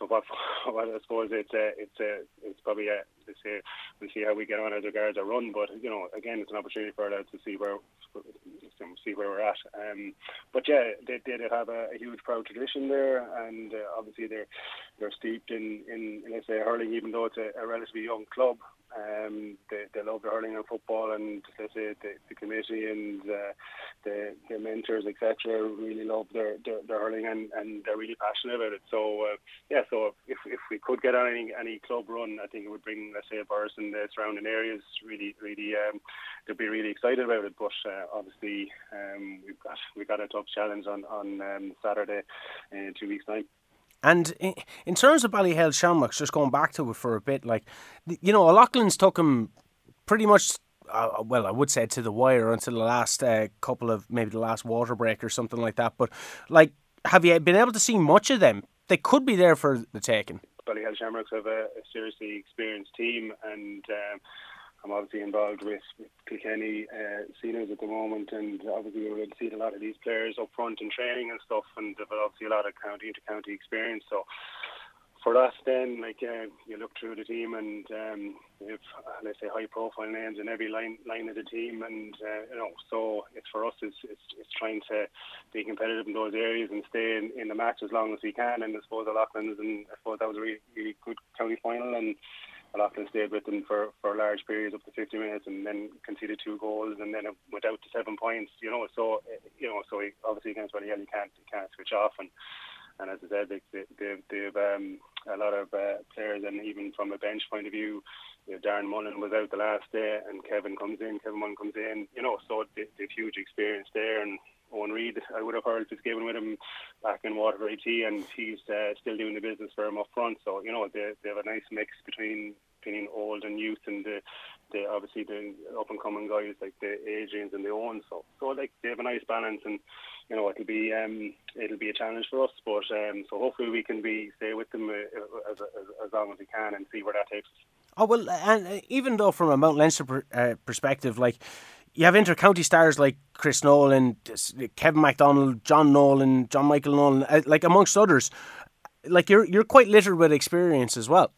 so what, (laughs) what I suppose it's a, it's a, it's probably a, to say we'll see how we get on as regards our run. But you know, again, it's an opportunity for us to see where see where we're at. Um, but yeah, they, they have a, a huge proud tradition there, and uh, obviously they're they're steeped in, in let's say hurling, even though it's a, a relatively young club. Um, they, they love hurling and football, and let's say the, the committee and uh, the, the mentors, etc., really love their, their, their hurling and, and they're really passionate about it. So uh, yeah, so if, if we could get on any any club run, I think it would bring let's say a burst in the surrounding areas. Really, really, um, they'd be really excited about it. But uh, obviously, um, we've got we've got a tough challenge on on um, Saturday in two weeks' time. And in terms of Ballyhale Shamrocks, just going back to it for a bit, like, you know, Loughlin's took him pretty much, uh, well, I would say to the wire until the last uh, couple of, maybe the last water break or something like that. But, like, have you been able to see much of them? They could be there for the taking. Ballyhale Shamrocks have a, a seriously experienced team and. Um, I'm obviously involved with, with Kilkenny uh, seniors at the moment, and obviously we're seeing a lot of these players up front in training and stuff, and they've obviously a lot of county to county experience. So for us, then like uh, you look through the team, and um, uh, let's say high profile names in every line line of the team, and uh, you know, so it's for us, it's, it's it's trying to be competitive in those areas and stay in, in the match as long as we can. And I suppose the Loughlin's, and I suppose that was a really, really good county final, and Loughlin stayed with them for, for large periods up to 50 minutes and then conceded two goals and then went out to seven points. You know, so you know, so obviously against Ballyhale you can't you can't switch off and and as I said, they, they've, they've um, a lot of uh, players, and even from a bench point of view, you know, Darren Mullen was out the last day, and Kevin comes in, Kevin Mullen comes in, you know, so they, they've huge experience there, and Eoin Reid, I would have heard Fitzgibbon with him back in Waterford IT, and he's uh, still doing the business for him up front. So you know they, they have a nice mix between between old and youth, and the, the obviously the up and coming guys like the Adrians and the Eoins. So so like they have a nice balance, and you know it'll be um, it'll be a challenge for us. But um, so hopefully we can be stay with them uh, as, as, as long as we can and see where that takes us. Oh well, and uh, even though from a Mount Leinster per, uh, perspective, like you have inter-county stars like Chris Nolan, Kevin MacDonald, John Nolan, John Michael Nolan, uh, like amongst others. Like you're you're quite littered with experience as well.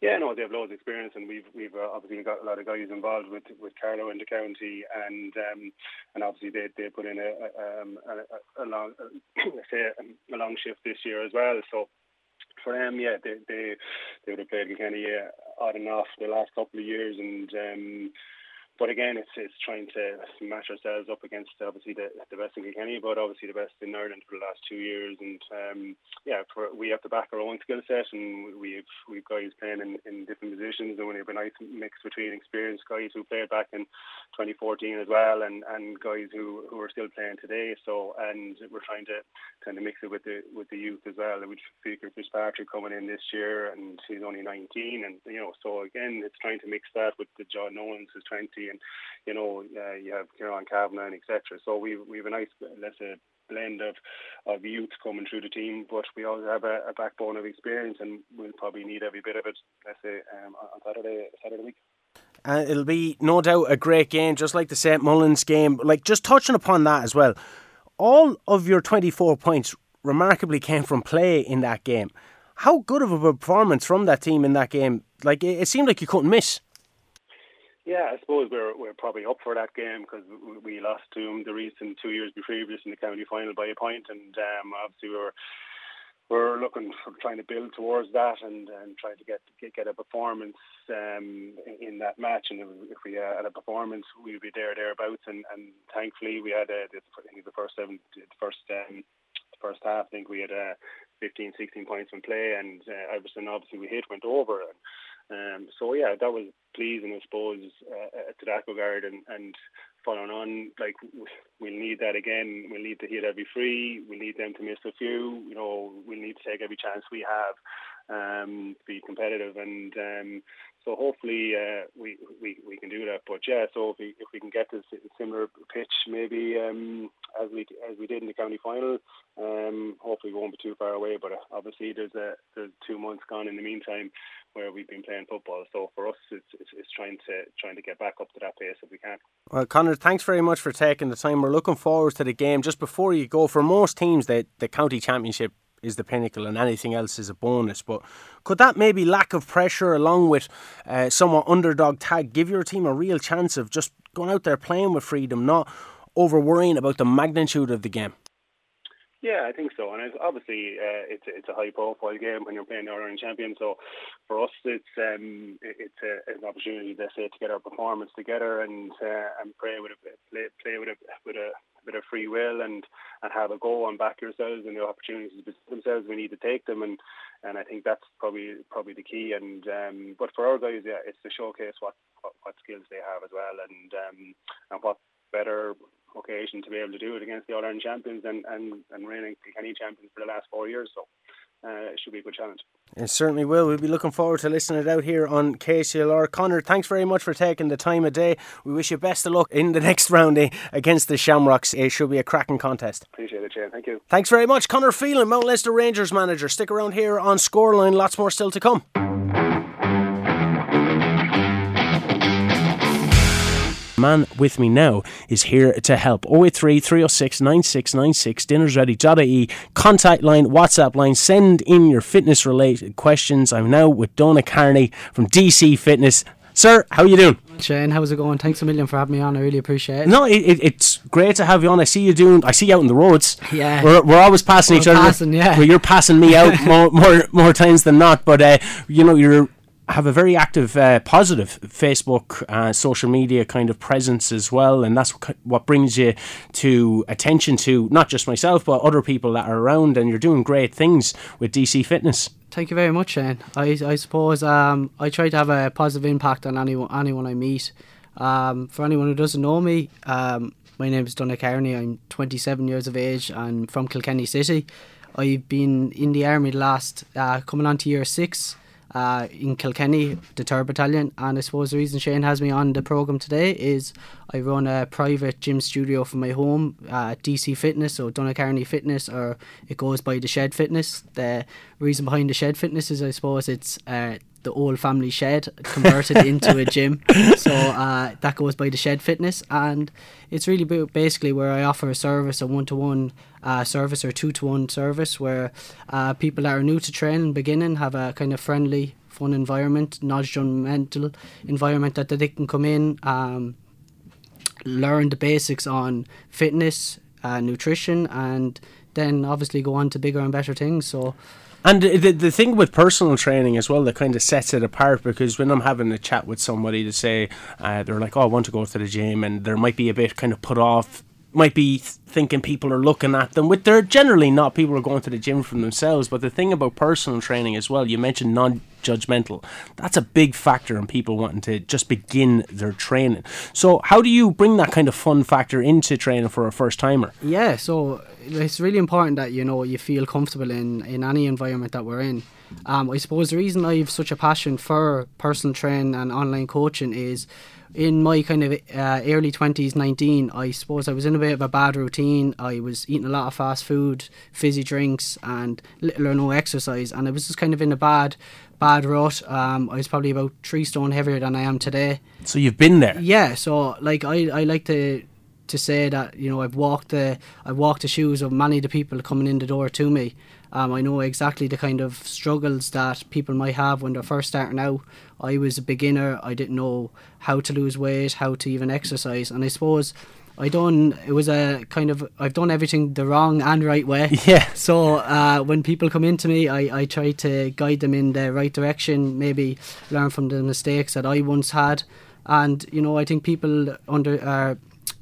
Yeah, no, they have loads of experience, and we've we've uh, obviously got a lot of guys involved with with Carlow in the county, and um, and obviously they they put in a a, um, a, a long (coughs) say a, long shift this year as well. So for them, yeah, they they they would have played Kilkenny uh, on and off the last couple of years, and um, but again, it's it's trying to match ourselves up against obviously the the best in Kilkenny, but obviously the best in Ireland for the last two years. And um, yeah, for, we have to back our own skill set, and we've we've guys playing in, in different positions, and we have a nice mix between experienced guys who played back in 2014 as well, and, and guys who, who are still playing today. So and we're trying to kind of mix it with the with the youth as well. Which Fiachra Fitzpatrick coming in this year, and he's only 19, and you know, so again, it's trying to mix that with the John Owens who's 20 and you know uh, you have Kieran Kavanagh and etc. So we we have a nice let's say blend of of youth coming through the team, but we also have a, a backbone of experience, and we'll probably need every bit of it. Let's say um, on Saturday Saturday week. And it'll be no doubt a great game, just like the St Mullins game. Like just touching upon that as well, all of your twenty four points remarkably came from play in that game. How good of a performance from that team in that game? Like it, it seemed like you couldn't miss. Yeah, I suppose we're we're probably up for that game because we lost to them the recent two years previous in the county final by a point, and um, obviously we were we're looking for trying to build towards that and, and try to get, get get a performance um, in that match. And if we had a performance, we'd be there thereabouts. And, and thankfully, we had a, I think the first seven, the first um, first half. I think we had uh, 15, 16 points in play, and uh, Iverson obviously we hit went over. And, um, so yeah, that was pleasing, I suppose, uh, to that regard, and, and following on, like we'll need that again. We'll need to hit every free. We need them to miss a few. You know, we'll need to take every chance we have um, to be competitive, and um, so hopefully uh, we, we we can do that. But yeah, so if we if we can get this similar pitch maybe um, as we as we did in the county final, um, hopefully we won't be too far away. But uh, obviously there's a there's two months gone in the meantime where we've been playing football. So for us, it's, it's, it's trying to trying to get back up to that pace if we can. Well, Conor, thanks very much for taking the time. We're looking forward to the game. Just before you go, for most teams, the the county championship is the pinnacle and anything else is a bonus. But could that maybe lack of pressure along with uh, somewhat underdog tag give your team a real chance of just going out there playing with freedom, not over worrying about the magnitude of the game? Yeah, I think so, and it's obviously uh, it's it's a high profile game when you're playing the Ireland champion. So for us, it's um, it's, a, it's an opportunity, let's say, to get our performance together and uh, and play with a play, play with a with a bit of free will and and have a go and back yourselves and the opportunities themselves. We need to take them, and and I think that's probably probably the key. And um, but for our guys, yeah, it's to showcase what what, what skills they have as well, and um, and what better occasion to be able to do it against the All Ireland champions and, and, and reigning Kilkenny champions for the last four years. So uh, it should be a good challenge. It certainly will. We'll be looking forward to listening it out here on KCLR. Conor, thanks very much for taking the time of day. We wish you best of luck in the (laughs) next round eh, against the Shamrocks. It should be a cracking contest. Appreciate it, Shane. Thank you. Thanks very much. Conor Phelan, Mount Leinster Rangers manager. Stick around here on Scoreline. Lots more still to come. Man with me now is here to help. 083 306 9696, dinnersready.ie, contact line, WhatsApp line, send in your fitness related questions. I'm now with Donna Carney from DC Fitness. Sir, how are you doing? Shane, how's it going? Thanks a million for having me on. I really appreciate it. No, it, it, it's great to have you on. I see you doing. I see you out in the roads. (laughs) Yeah, we're, we're always passing we're each other. Passing, yeah. Well, you're passing me out (laughs) more, more more times than not. But uh, you know, you're have a very active, uh, positive Facebook, uh, social media kind of presence as well, and that's what brings you to attention to not just myself but other people that are around. And you're doing great things with DC Fitness. Thank you very much, Shane. I, I suppose um, I try to have a positive impact on anyone anyone I meet. Um, for anyone who doesn't know me, um, my name is Donna Carney. I'm 27 years of age and from Kilkenny City. I've been in the army the last uh, coming on to year six uh, in Kilkenny, the 3rd Battalion. And I suppose the reason Shane has me on the programme today is I run a private gym studio from my home, uh, DC Fitness, or Carney Fitness, or it goes by the Shed Fitness. The reason behind the Shed Fitness is I suppose it's uh, the old family shed converted (laughs) into a gym. So uh, that goes by the Shed Fitness, and it's really basically where I offer a service, a one to one service or two to one service, where uh, people that are new to training, beginning, have a kind of friendly, fun environment, non-judgmental environment that, that they can come in, um, learn the basics on fitness, uh, nutrition, and then obviously go on to bigger and better things. So and the, the thing with personal training as well that kind of sets it apart because when I'm having a chat with somebody to say uh, they're like, oh, I want to go to the gym, and there might be a bit kind of put off, might be thinking people are looking at them. With they're generally not people are going to the gym from themselves. But the thing about personal training as well, you mentioned non judgmental. That's a big factor in people wanting to just begin their training. So how do you bring that kind of fun factor into training for a first timer? Yeah, so it's really important that you know you feel comfortable in in any environment that we're in. Um, I suppose the reason I have such a passion for personal training and online coaching is in my kind of uh, early 20s 19 i suppose i was in a bit of a bad routine i was eating a lot of fast food fizzy drinks and little or no exercise and i was just kind of in a bad bad rut um, i was probably about three stone heavier than i am today so you've been there yeah so like i, I like to to say that you know I've walked the I've walked the shoes of many of the people coming in the door to me. Um, I know exactly the kind of struggles that people might have when they're first starting out. I was a beginner. I didn't know how to lose weight, how to even exercise, and I suppose I done it was a kind of I've done everything the wrong and right way. (laughs) Yeah. So uh, when people come into me, I, I try to guide them in the right direction. Maybe learn from the mistakes that I once had, and you know I think people under uh,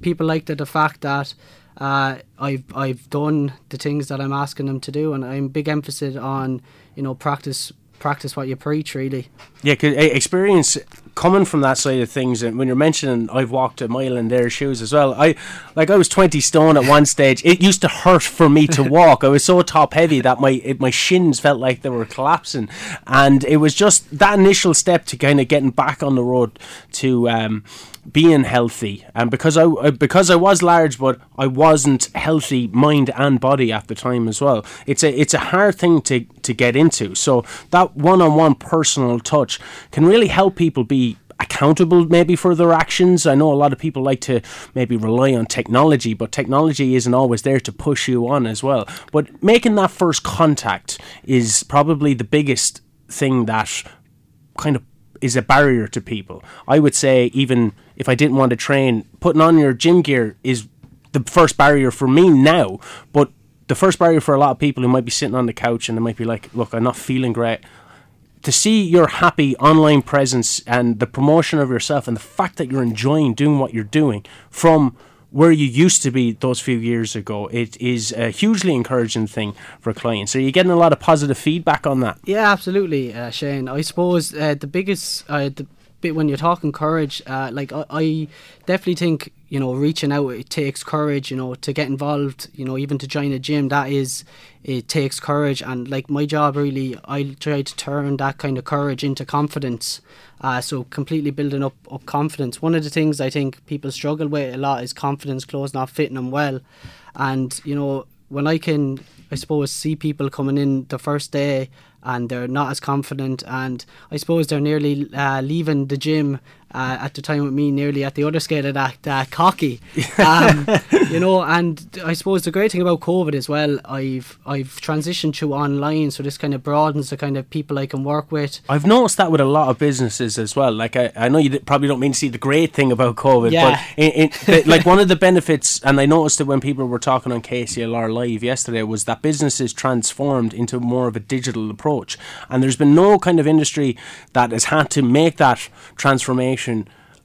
people like the, the fact that uh, I've I've done the things that I'm asking them to do, and I'm big emphasis on you know practice practice what you preach really. Yeah cause experience coming from that side of things and when you're mentioning I've walked a mile in their shoes as well I like I was 20 stone at one stage. It used to hurt for me to (laughs) walk. I was so top heavy that my it, my shins felt like they were collapsing. And it was just that initial step to kind of getting back on the road to um, being healthy, and because I uh, because I was large, but I wasn't healthy mind and body at the time as well. It's a it's a hard thing to to get into. So that one on one personal touch can really help people be accountable maybe for their actions. I know a lot of people like to maybe rely on technology, but technology isn't always there to push you on as well. But making that first contact is probably the biggest thing that kind of is a barrier to people. I would say even if I didn't want to train, putting on your gym gear is the first barrier for me now. But the first barrier for a lot of people who might be sitting on the couch and they might be like, "Look, I'm not feeling great." To see your happy online presence and the promotion of yourself and the fact that you're enjoying doing what you're doing from where you used to be those few years ago. It is a hugely encouraging thing for clients. Are you're getting a lot of positive feedback on that? Yeah, absolutely, uh, Shane. I suppose uh, the biggest uh, the bit when you're talking courage, uh, like I, I definitely think you know reaching out it takes courage. You know to get involved. You know even to join a gym that is it takes courage and like my job really I try to turn that kind of courage into confidence uh, so completely building up, up confidence one of the things I think people struggle with a lot is confidence clothes not fitting them well and you know when I can I suppose see people coming in the first day and they're not as confident and I suppose they're nearly uh, leaving the gym uh, at the time with me nearly at the other scale of that uh, cocky. Um, (laughs) you know, and I suppose the great thing about COVID as well, I've I've transitioned to online, so this kind of broadens the kind of people I can work with. I've noticed that with a lot of businesses as well. Like I, I know you probably don't mean to see the great thing about COVID, Yeah. but in, in, the, like one of the benefits, and I noticed it when people were talking on KCLR live yesterday, was that businesses transformed into more of a digital approach, and there's been no kind of industry that has had to make that transformation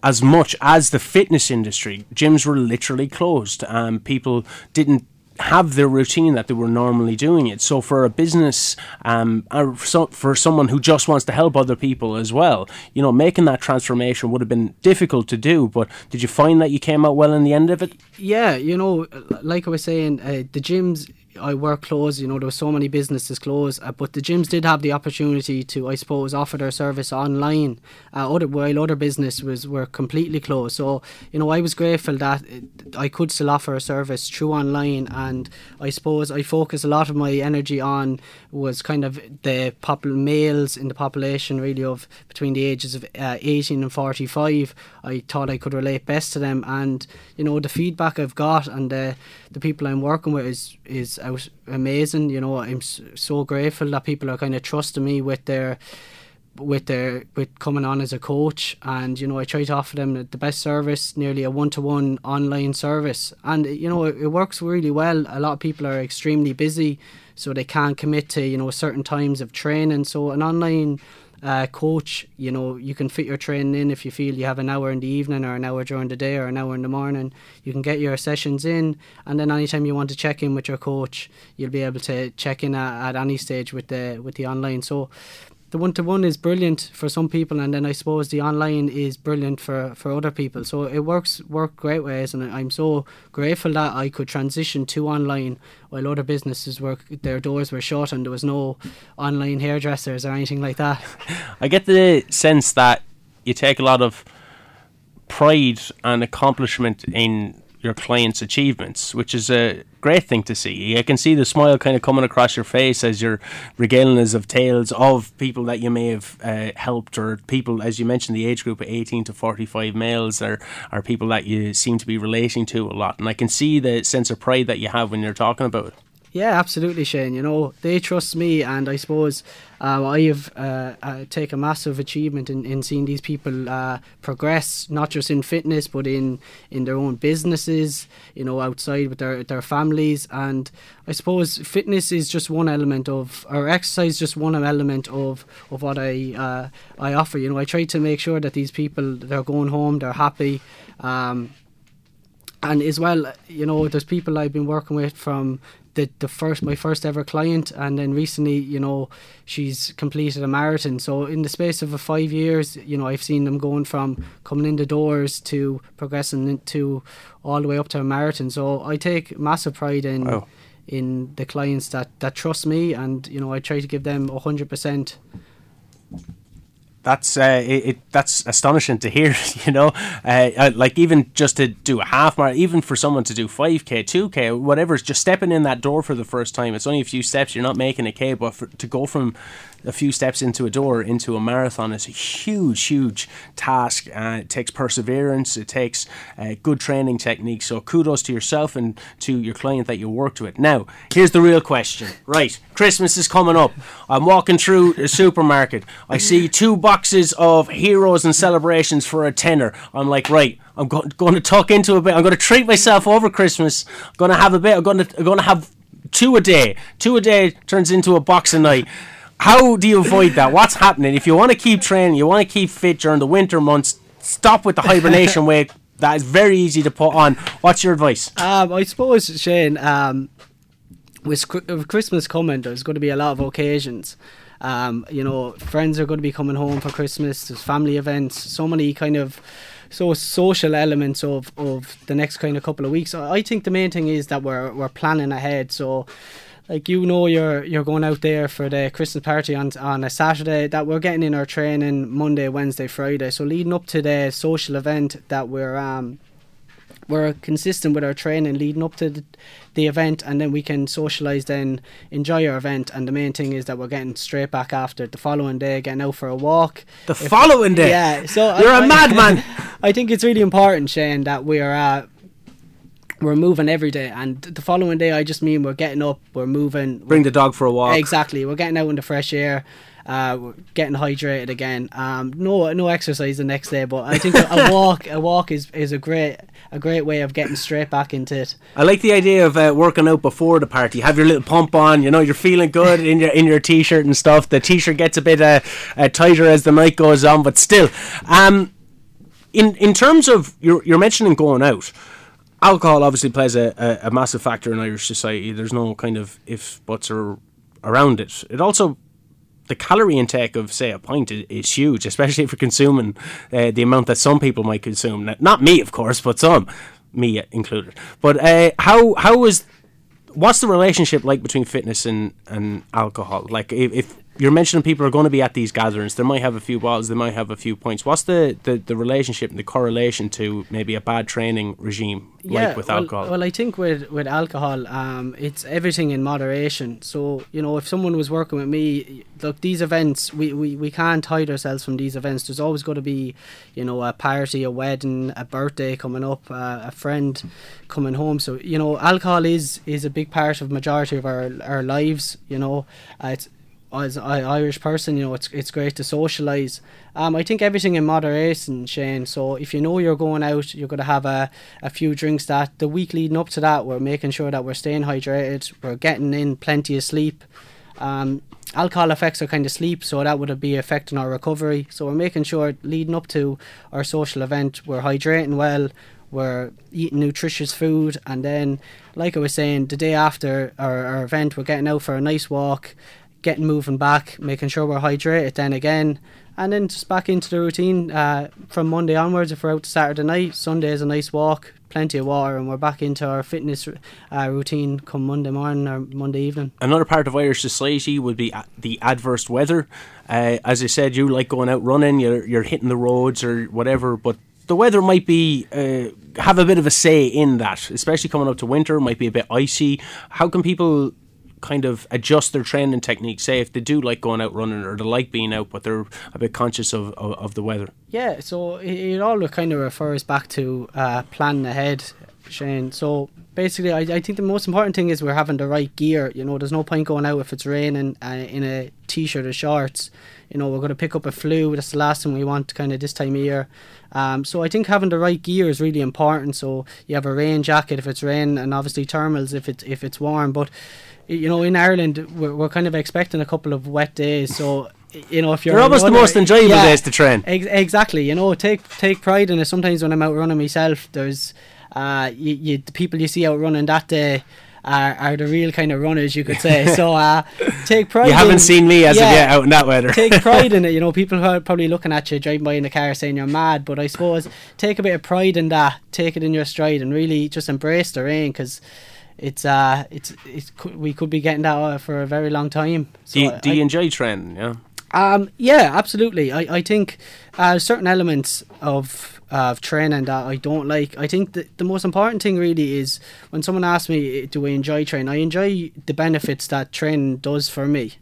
as much as the fitness industry. Gyms were literally closed. Um, people didn't have their routine that they were normally doing it. So for a business, um, so, for someone who just wants to help other people as well, you know, making that transformation would have been difficult to do. But did you find that you came out well in the end of it? Yeah, you know, like I was saying, uh, the gyms I were closed. You know, there were so many businesses closed, uh, but the gyms did have the opportunity to, I suppose, offer their service online. Uh, other while other business was were completely closed. So you know, I was grateful that I could still offer a service through online, and I suppose I focus a lot of my energy on was kind of the popul- males in the population, really of between the ages of uh, 18 and 45. I thought I could relate best to them, and you know, the feedback I've got and the the people I'm working with is is out amazing. You know, I'm so grateful that people are kind of trusting me with their with their with coming on as a coach. And you know I try to offer them the best service nearly a one-to-one online service. And you know it, it works really well. A lot of people are extremely busy so they can't commit to you know certain times of training. So an online uh, coach you know you can fit your training in if you feel you have an hour in the evening or an hour during the day or an hour in the morning. You can get your sessions in and then anytime you want to check in with your coach you'll be able to check in at, at any stage with the with the online. So the one to one is brilliant for some people, and then I suppose the online is brilliant for, for other people. So it works work great ways, and I'm so grateful that I could transition to online while other businesses were their doors were shut and there was no online hairdressers or anything like that. (laughs) I get the sense that you take a lot of pride and accomplishment in your clients' achievements, which is a great thing to see. I can see the smile kind of coming across your face as you're regaling us of tales of people that you may have uh, helped, or people, as you mentioned, the age group of 18 to 45 males are, are people that you seem to be relating to a lot. And I can see the sense of pride that you have when you're talking about it. Yeah, absolutely, Shane. You know, they trust me, and I suppose uh, I have uh, uh, take a massive achievement in, in seeing these people uh, progress, not just in fitness, but in, in their own businesses, you know, outside with their, their families. And I suppose fitness is just one element of, or exercise is just one element of, of what I uh, I offer. You know, I try to make sure that these people, they're going home, they're happy. Um, and as well, you know, there's people I've been working with from the the first my first ever client, and then recently, you know, she's completed a marathon. So in the space of a five years, you know, I've seen them going from coming in the doors to progressing into all the way up to a marathon. So I take massive pride in. Wow. In the clients that, that trust me, and you know, I try to give them hundred percent that's uh, it, it, That's astonishing to hear. (laughs) You know, uh, uh, like even just to do a half marathon, even for someone to do five k, two k, whatever, it's just stepping in that door for the first time. It's only a few steps. You're not making a k, but for, to go from a few steps into a door into a marathon is a huge, huge task. Uh, it takes perseverance. It takes uh, good training techniques. So kudos to yourself and to your client that you worked with. Now, here's the real question. Right, Christmas is coming up. I'm walking through a supermarket. I see two boxes of heroes and celebrations for a tenner. I'm like, right. I'm go- going to tuck into a bit. I'm going to treat myself over Christmas. I'm going to have a bit. I'm going to I'm going to have two a day. Two a day turns into a box a night. How do you avoid that? What's happening? If you want to keep training, you want to keep fit during the winter months, stop with the hibernation (laughs) weight. That is very easy to put on. What's your advice? Um, I suppose, Shane, um, with, with Christmas coming, there's going to be a lot of occasions. Um, you know, friends are going to be coming home for Christmas. There's family events. So many kind of so social elements of, of the next kind of couple of weeks. I I think the main thing is that we're we're planning ahead. So like you know you're you're going out there for the Christmas party on on a Saturday that we're getting in our training Monday, Wednesday, Friday. So leading up to the social event that we're um we're consistent with our training leading up to the, the event and then we can socialise then enjoy our event. And the main thing is that we're getting straight back after the following day getting out for a walk. The if, following day? Yeah so you're I, a madman. (laughs) I think it's really important Shane that we're uh, we're moving every day and the following day I just mean we're getting up we're moving bring the dog for a walk exactly we're getting out in the fresh air uh, getting hydrated again. Um, no, no exercise the next day, but I think a, a (laughs) walk, a walk is, is a great, a great way of getting straight back into it. I like the idea of uh, working out before the party. Have your little pump on, you know, you're feeling good in your in your t-shirt and stuff. The t-shirt gets a bit uh, uh, tighter as the night goes on, but still, um, in in terms of you're you're mentioning going out alcohol obviously plays a, a, a, massive factor in Irish society. There's no kind of ifs, buts, or around it. It also the calorie intake of say a pint is, is huge, especially if you're consuming uh, the amount that some people might consume. Not me, of course, but some, me included. But uh, how how is what's the relationship like between fitness and, and alcohol? Like if, if you're mentioning people are going to be at these gatherings. They might have a few bottles. They might have a few points. What's the, the, the relationship and the correlation to maybe a bad training regime yeah, like with well, alcohol? Well, I think with with alcohol, um, it's everything in moderation. So you know, if someone was working with me, look, these events, we, we, we can't hide ourselves from these events. There's always got to be, you know, a party, a wedding, a birthday coming up, uh, a friend coming home. So you know, alcohol is is a big part of majority of our our lives. You know, uh, it's as an Irish person, you know, it's it's great to socialise. Um, I think everything in moderation, Shane. So if you know you're going out, you're going to have a, a few drinks. That the week leading up to that, we're making sure that we're staying hydrated. We're getting in plenty of sleep. Um, alcohol affects our kind of sleep, so that would be affecting our recovery. So we're making sure leading up to our social event, we're hydrating well. We're eating nutritious food, and then, like I was saying, the day after our, our event, we're getting out for a nice walk, getting moving back, making sure we're hydrated then again, and then just back into the routine uh, from Monday onwards. If we're out to Saturday night, Sunday is a nice walk, plenty of water, and we're back into our fitness uh, routine come Monday morning or Monday evening. Another part of Irish society would be the adverse weather. Uh, as I said, you like going out running, you're, you're hitting the roads or whatever, but the weather might be uh, have a bit of a say in that, especially coming up to winter. Might be a bit icy. How can people kind of adjust their training technique? Say if they do like going out running or they like being out, but they're a bit conscious of, of, of the weather. Yeah, so it, all kind of refers back to uh, planning ahead, Shane. So basically, I, I think the most important thing is we're having the right gear. You know, there's no point going out if it's raining uh, in a t-shirt or shorts. You know, we're going to pick up a flu. That's the last thing we want, kind of this time of year. Um, so I think having the right gear is really important. So you have a rain jacket if it's rain, and obviously thermals if it's if it's warm. But you know, in Ireland, we're, we're kind of expecting a couple of wet days. So you know, if you're they're almost the most enjoyable yeah, days to train. Ex- exactly. You know, take take pride in it. Sometimes when I'm out running myself, there's uh, you, you the people you see out running that day. Are, are the real kind of runners, you could say. (laughs) So uh, take pride. You haven't in, seen me as yeah, of yet out in that weather. take (laughs) pride in it. You know, people are probably looking at you driving by in the car saying you're mad, but I suppose take a bit of pride in that. Take it in your stride and really just embrace the rain because it's uh it's it's we could be getting that uh, for a very long time. So do you, do you I, enjoy training? Yeah. Um. Yeah. Absolutely. I I think uh, certain elements of of training that I don't like. I think that the most important thing really is when someone asks me, "Do I enjoy training?" I enjoy the benefits that training does for me.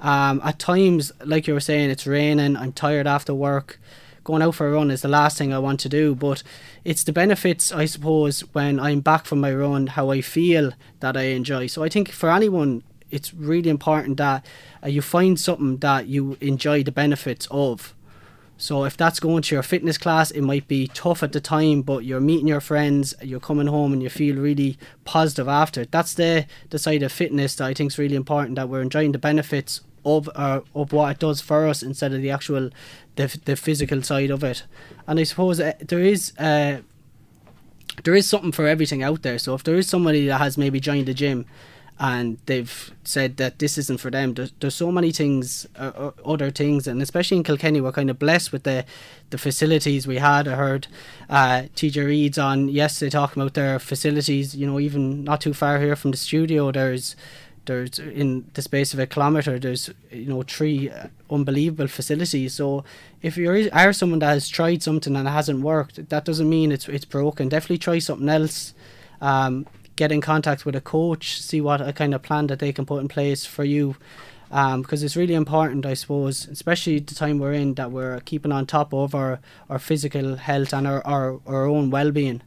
Um, at times, like you were saying, it's raining. I'm tired after work going out for a run is the last thing I want to do. But it's the benefits, I suppose, when I'm back from my run, how I feel that I enjoy. So I think for anyone, it's really important that uh, you find something that you enjoy the benefits of. So if that's going to your fitness class, it might be tough at the time, but you're meeting your friends, you're coming home, and you feel really positive after. That's the the side of fitness that I think is really important. That we're enjoying the benefits of uh, of what it does for us instead of the actual the the physical side of it. And I suppose uh, there is uh, there is something for everything out there. So if there is somebody that has maybe joined the gym and they've said that this isn't for them, there's, there's so many things, uh, uh other things, and especially in Kilkenny, we're kind of blessed with the the facilities we had. I heard uh, TJ Reid's on yesterday talking about their facilities. You know, even not too far here from the studio, there's there's in the space of a kilometre there's you know three unbelievable facilities. So if you are someone that has tried something and it hasn't worked that doesn't mean it's it's broken. Definitely try something else. Um, get in contact with a coach see what a kind of plan that they can put in place for you. Because um, it's really important, I suppose, especially the time we're in, that we're keeping on top of our, our physical health and our, our, our own well being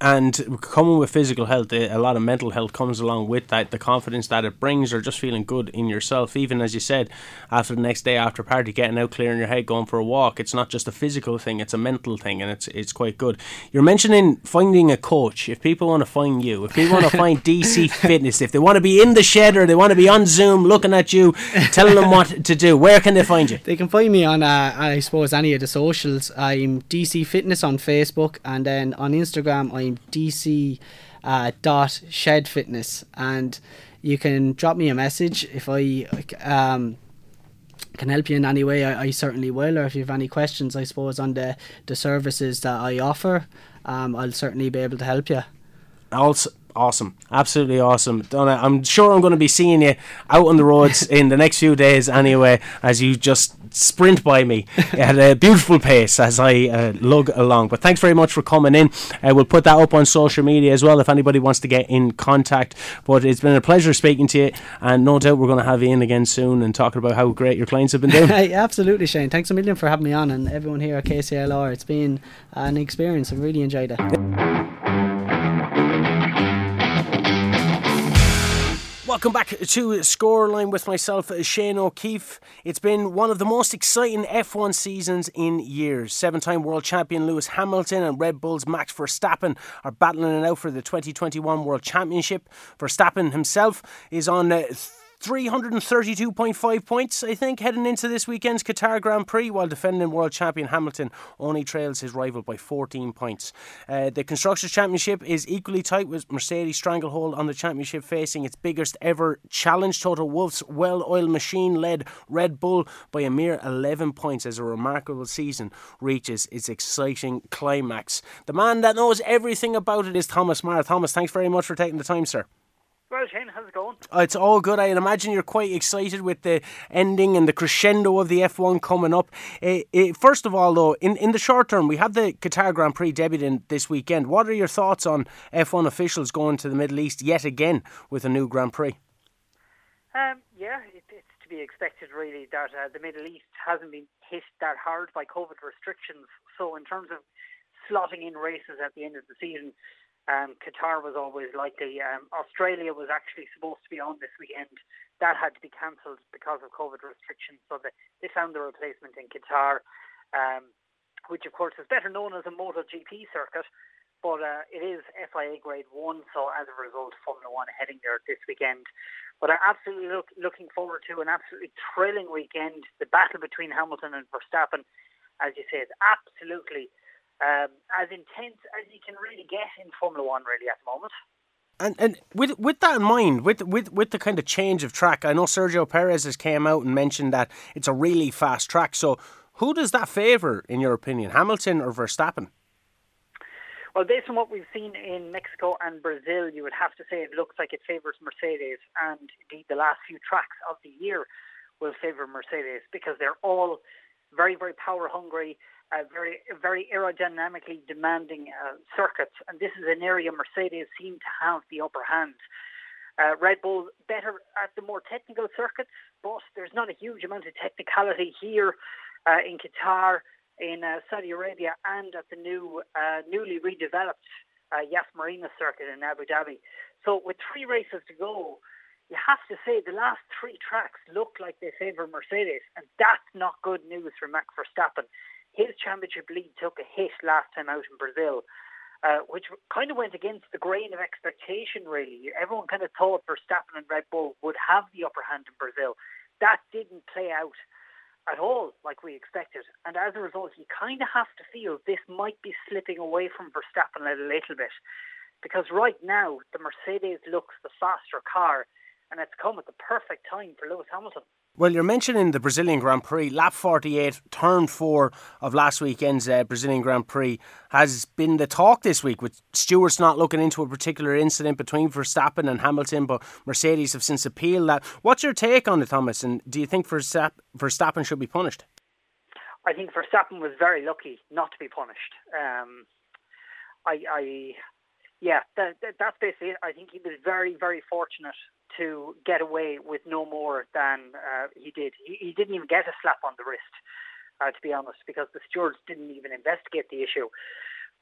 and coming with physical health, eh, a lot of mental health comes along with that. The confidence that it brings, or just feeling good in yourself. Even as you said, after the next day after party, getting out, clearing your head, going for a walk. It's not just a physical thing; it's a mental thing, and it's it's quite good. You're mentioning finding a coach. If people want to find you, if people want to find (laughs) DC Fitness, if they want to be in the shed or they want to be on Zoom looking at you, telling them what to do, where can they find you? They can find me on, uh, I suppose, any of the socials. I'm DC Fitness on Facebook, and then on Instagram, I'm DC uh, dot Shed Fitness, and you can drop me a message if I um, can help you in any way. I, I, certainly will, or if you have any questions, I suppose on the the services that I offer, um, I'll certainly be able to help you. Also, awesome, absolutely awesome, Donna. I'm sure I'm going to be seeing you out on the roads (laughs) in the next few days anyway, as you just sprint by me at a beautiful pace as I uh, lug along. But thanks very much for coming in. Uh, we'll put that up on social media as well if anybody wants to get in contact. But it's been a pleasure speaking to you, and no doubt we're going to have you in again soon and talking about how great your clients have been doing. (laughs) Absolutely, Shane. Thanks a million for having me on, and everyone here at KCLR. It's been an experience. I really enjoyed it. Welcome back to Scoreline with myself, Shane O'Keefe. It's been one of the most exciting F1 seasons in years. Seven time world champion Lewis Hamilton and Red Bull's Max Verstappen are battling it out for the 2021 World Championship. Verstappen himself is on. Uh, 332.5 points, I think, heading into this weekend's Qatar Grand Prix, while defending world champion Hamilton only trails his rival by 14 points. Uh, the Constructors' Championship is equally tight with Mercedes stranglehold on the championship facing its biggest ever challenge. Toto Wolff's well oiled machine led Red Bull by a mere 11 points as a remarkable season reaches its exciting climax. The man that knows everything about it is Thomas Maher. Thomas, thanks very much for taking the time, sir. Well, Shane, how's it going? Oh, it's all good. I imagine you're quite excited with the ending and the crescendo of the F1 coming up. Uh, uh, first of all, though, in, in the short term, we have the Qatar Grand Prix debuting this weekend. What are your thoughts on F1 officials going to the Middle East yet again with a new Grand Prix? Um, yeah, it, it's to be expected, really, that uh, the Middle East hasn't been hit that hard by COVID restrictions. So, in terms of slotting in races at the end of the season, um, Qatar was always likely. Um, Australia was actually supposed to be on this weekend. That had to be cancelled because of COVID restrictions. So the, they found the replacement in Qatar, um, which of course is better known as a MotoGP circuit, but uh, it is FIA Grade 1. So as a result, Formula One heading there this weekend. But I'm absolutely look, looking forward to an absolutely thrilling weekend. The battle between Hamilton and Verstappen, as you say, is absolutely um, as intense as you can really get in Formula One, really at the moment. And and with with that in mind, with with with the kind of change of track, I know Sergio Perez has came out and mentioned that it's a really fast track. So, who does that favour, in your opinion, Hamilton or Verstappen? Well, based on what we've seen in Mexico and Brazil, you would have to say it looks like it favours Mercedes, and indeed the last few tracks of the year will favour Mercedes because they're all very, very power hungry uh, very very aerodynamically demanding uh, circuits, and this is an area Mercedes seem to have the upper hand. Uh, Red Bull better at the more technical circuits, but there's not a huge amount of technicality here uh, in Qatar, in uh, Saudi Arabia, and at the new uh, newly redeveloped Yas Marina circuit in Abu Dhabi. So with three races to go, you have to say the last three tracks look like they favour Mercedes, and that's not good news for Max Verstappen his championship lead took a hit last time out in Brazil, uh, which kind of went against the grain of expectation, really. Everyone kind of thought Verstappen and Red Bull would have the upper hand in Brazil. That didn't play out at all like we expected. And as a result, you kind of have to feel this might be slipping away from Verstappen a little bit. Because right now, the Mercedes looks the faster car, and it's come at the perfect time for Lewis Hamilton. Well, you're mentioning the Brazilian Grand Prix. Lap 48, turn four of last weekend's uh, Brazilian Grand Prix has been the talk this week, with Stewart's not looking into a particular incident between Verstappen and Hamilton, but Mercedes have since appealed that. What's your take on it, Thomas? And do you think Verstappen should be punished? I think Verstappen was very lucky not to be punished. Um, I, I, yeah, that, that, that's basically it. I think he was very, very fortunate to get away with no more than uh, he did. He, he, didn't even get a slap on the wrist, uh, to be honest, because the stewards didn't even investigate the issue.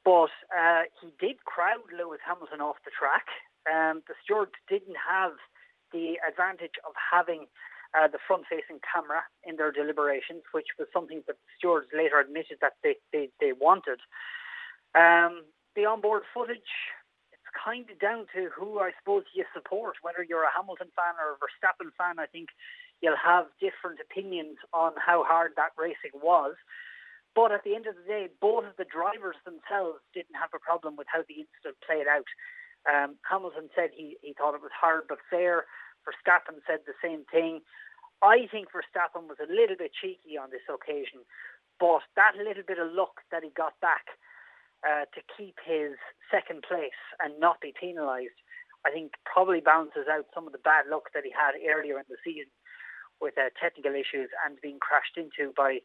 But uh, he did crowd Lewis Hamilton off the track. Um, the stewards didn't have the advantage of having uh, the front-facing camera in their deliberations, which was something that the stewards later admitted that they, they, they wanted. Um, the onboard footage kind of down to who I suppose you support. Whether you're a Hamilton fan or a Verstappen fan, I think you'll have different opinions on how hard that racing was. But at the end of the day, both of the drivers themselves didn't have a problem with how the incident played out. Um, Hamilton said he, he thought it was hard but fair. Verstappen said the same thing. I think Verstappen was a little bit cheeky on this occasion, but that little bit of luck that he got back uh, to keep his second place and not be penalised, I think probably balances out some of the bad luck that he had earlier in the season with uh, technical issues and being crashed into by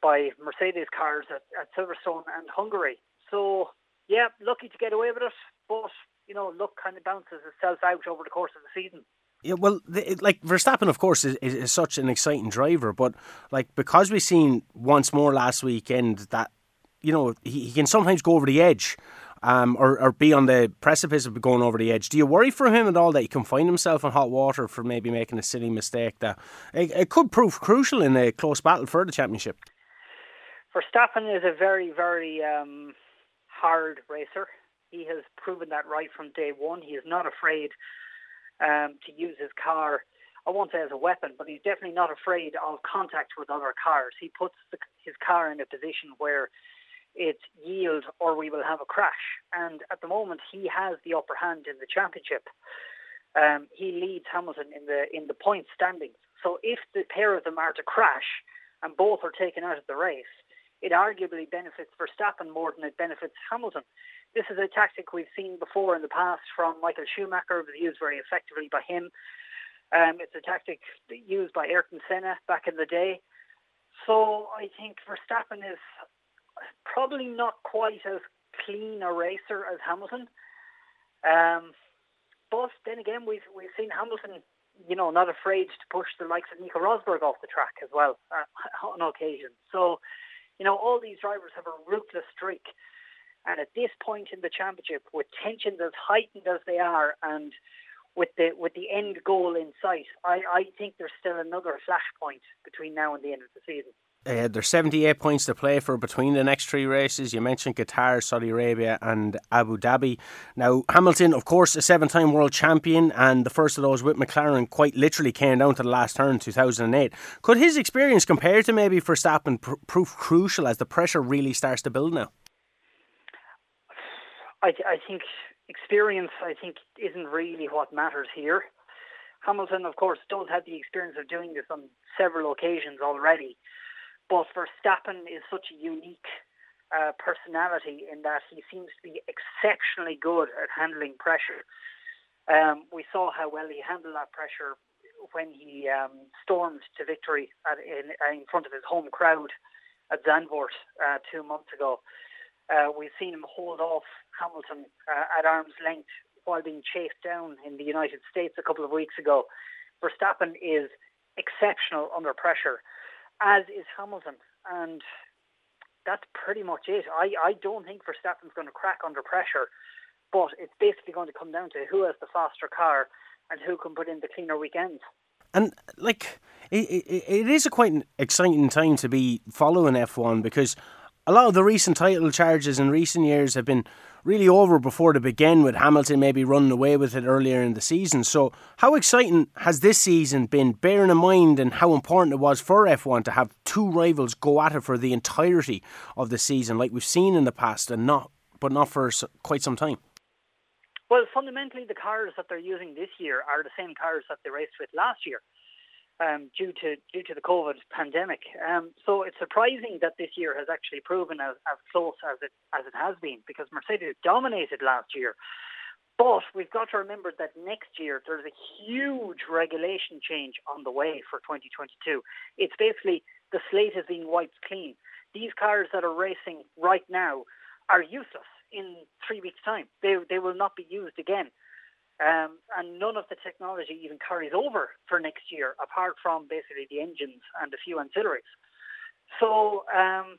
by Mercedes cars at, at Silverstone and Hungary. So yeah, lucky to get away with it, but you know, luck kind of bounces itself out over the course of the season. Yeah, well, the, like Verstappen, of course, is, is, is, such an exciting driver, but like because we've seen once more last weekend that you know, he, he can sometimes go over the edge. Um, or, or be on the precipice of going over the edge. Do you worry for him at all that he can find himself in hot water for maybe making a silly mistake that it, it could prove crucial in a close battle for the championship? Verstappen is a very, very um, hard racer. He has proven that right from day one. He is not afraid um, to use his car. I won't say as a weapon, but he's definitely not afraid of contact with other cars. He puts the, his car in a position where it yield or we will have a crash. And at the moment, he has the upper hand in the championship. Um, he leads Hamilton in the in the point standings. So if the pair of them are to crash and both are taken out of the race, it arguably benefits Verstappen more than it benefits Hamilton. This is a tactic we've seen before in the past from Michael Schumacher. Was used very effectively by him. Um, it's a tactic used by Ayrton Senna back in the day. So I think Verstappen is probably not quite as clean a racer as Hamilton. Um, but then again, we've we've seen Hamilton, you know, not afraid to push the likes of Nico Rosberg off the track as well uh, (laughs) on occasion. So, you know, all these drivers have a ruthless streak. And at this point in the championship, with tensions as heightened as they are, and with the with the end goal in sight, I, I think there's still another flashpoint between now and the end of the season. Uh, there's 78 points to play for between the next three races. You mentioned Qatar, Saudi Arabia, and Abu Dhabi. Now, Hamilton, of course, a seven time world champion, and the first of those with McLaren quite literally came down to the last turn in 2008. Could his experience compare to maybe Verstappen pr- prove crucial as the pressure really starts to build now? I, th- I think experience, I think, isn't really what matters here. Hamilton, of course, does have the experience of doing this on several occasions already. But Verstappen is such a unique uh, personality in that he seems to be exceptionally good at handling pressure. Um, we saw how well he handled that pressure when he um, stormed to victory at, in, in, front of his home crowd at Zandvoort uh, two months ago. Uh, we've seen him hold off Hamilton uh, at arm's length while being chased down in the United States a couple of weeks ago. Verstappen is exceptional under pressure as is Hamilton. And that's pretty much it. I, I don't think Verstappen's going to crack under pressure, but it's basically going to come down to who has the faster car and who can put in the cleaner weekends. And like, it, it, it is a quite an exciting time to be following F1 because a lot of the recent title charges in recent years have been really over before they begin, with Hamilton maybe running away with it earlier in the season. So, how exciting has this season been, bearing in mind and how important it was for F1 to have two rivals go at it for the entirety of the season, like we've seen in the past, and not, but not for quite some time? Well, fundamentally, the cars that they're using this year are the same cars that they raced with last year. Um, due to due to the COVID pandemic. Um, so it's surprising that this year has actually proven as, as close as it as it has been because Mercedes dominated last year. But we've got to remember that next year there's a huge regulation change on the way for 2022. It's basically the slate is being wiped clean. These cars that are racing right now are useless in three weeks' time. They they will not be used again. Um, and none of the technology even carries over for next year, apart from basically the engines and a few ancillaries. So um,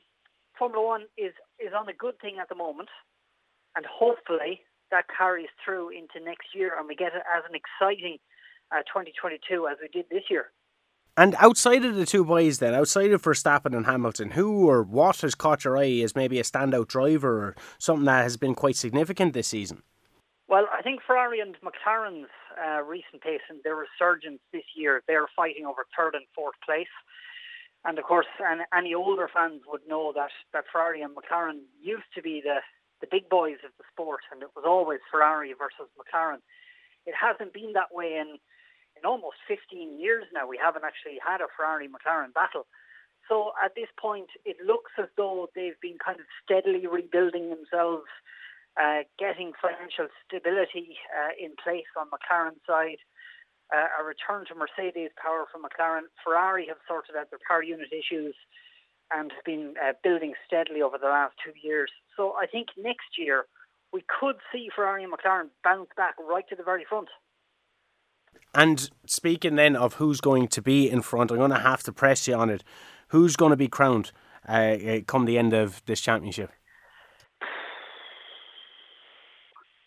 Formula One is is on a good thing at the moment, and hopefully that carries through into next year, and we get it as an exciting uh, 2022 as we did this year. And outside of the two boys, then outside of Verstappen and Hamilton, who or what has caught your eye as maybe a standout driver or something that has been quite significant this season? Well, I think Ferrari and McLaren's uh, recent pace and their resurgence this year, they're fighting over third and fourth place. And of course, and any older fans would know that, that Ferrari and McLaren used to be the, the big boys of the sport, and it was always Ferrari versus McLaren. It hasn't been that way in, in almost 15 years now. We haven't actually had a Ferrari McLaren battle. So at this point, it looks as though they've been kind of steadily rebuilding themselves uh, getting financial stability uh, in place on McLaren's side, uh, a return to Mercedes power from McLaren. Ferrari have sorted out their power unit issues and have been uh, building steadily over the last two years. So I think next year we could see Ferrari and McLaren bounce back right to the very front. And speaking then of who's going to be in front, I'm going to have to press you on it. Who's going to be crowned uh, come the end of this championship?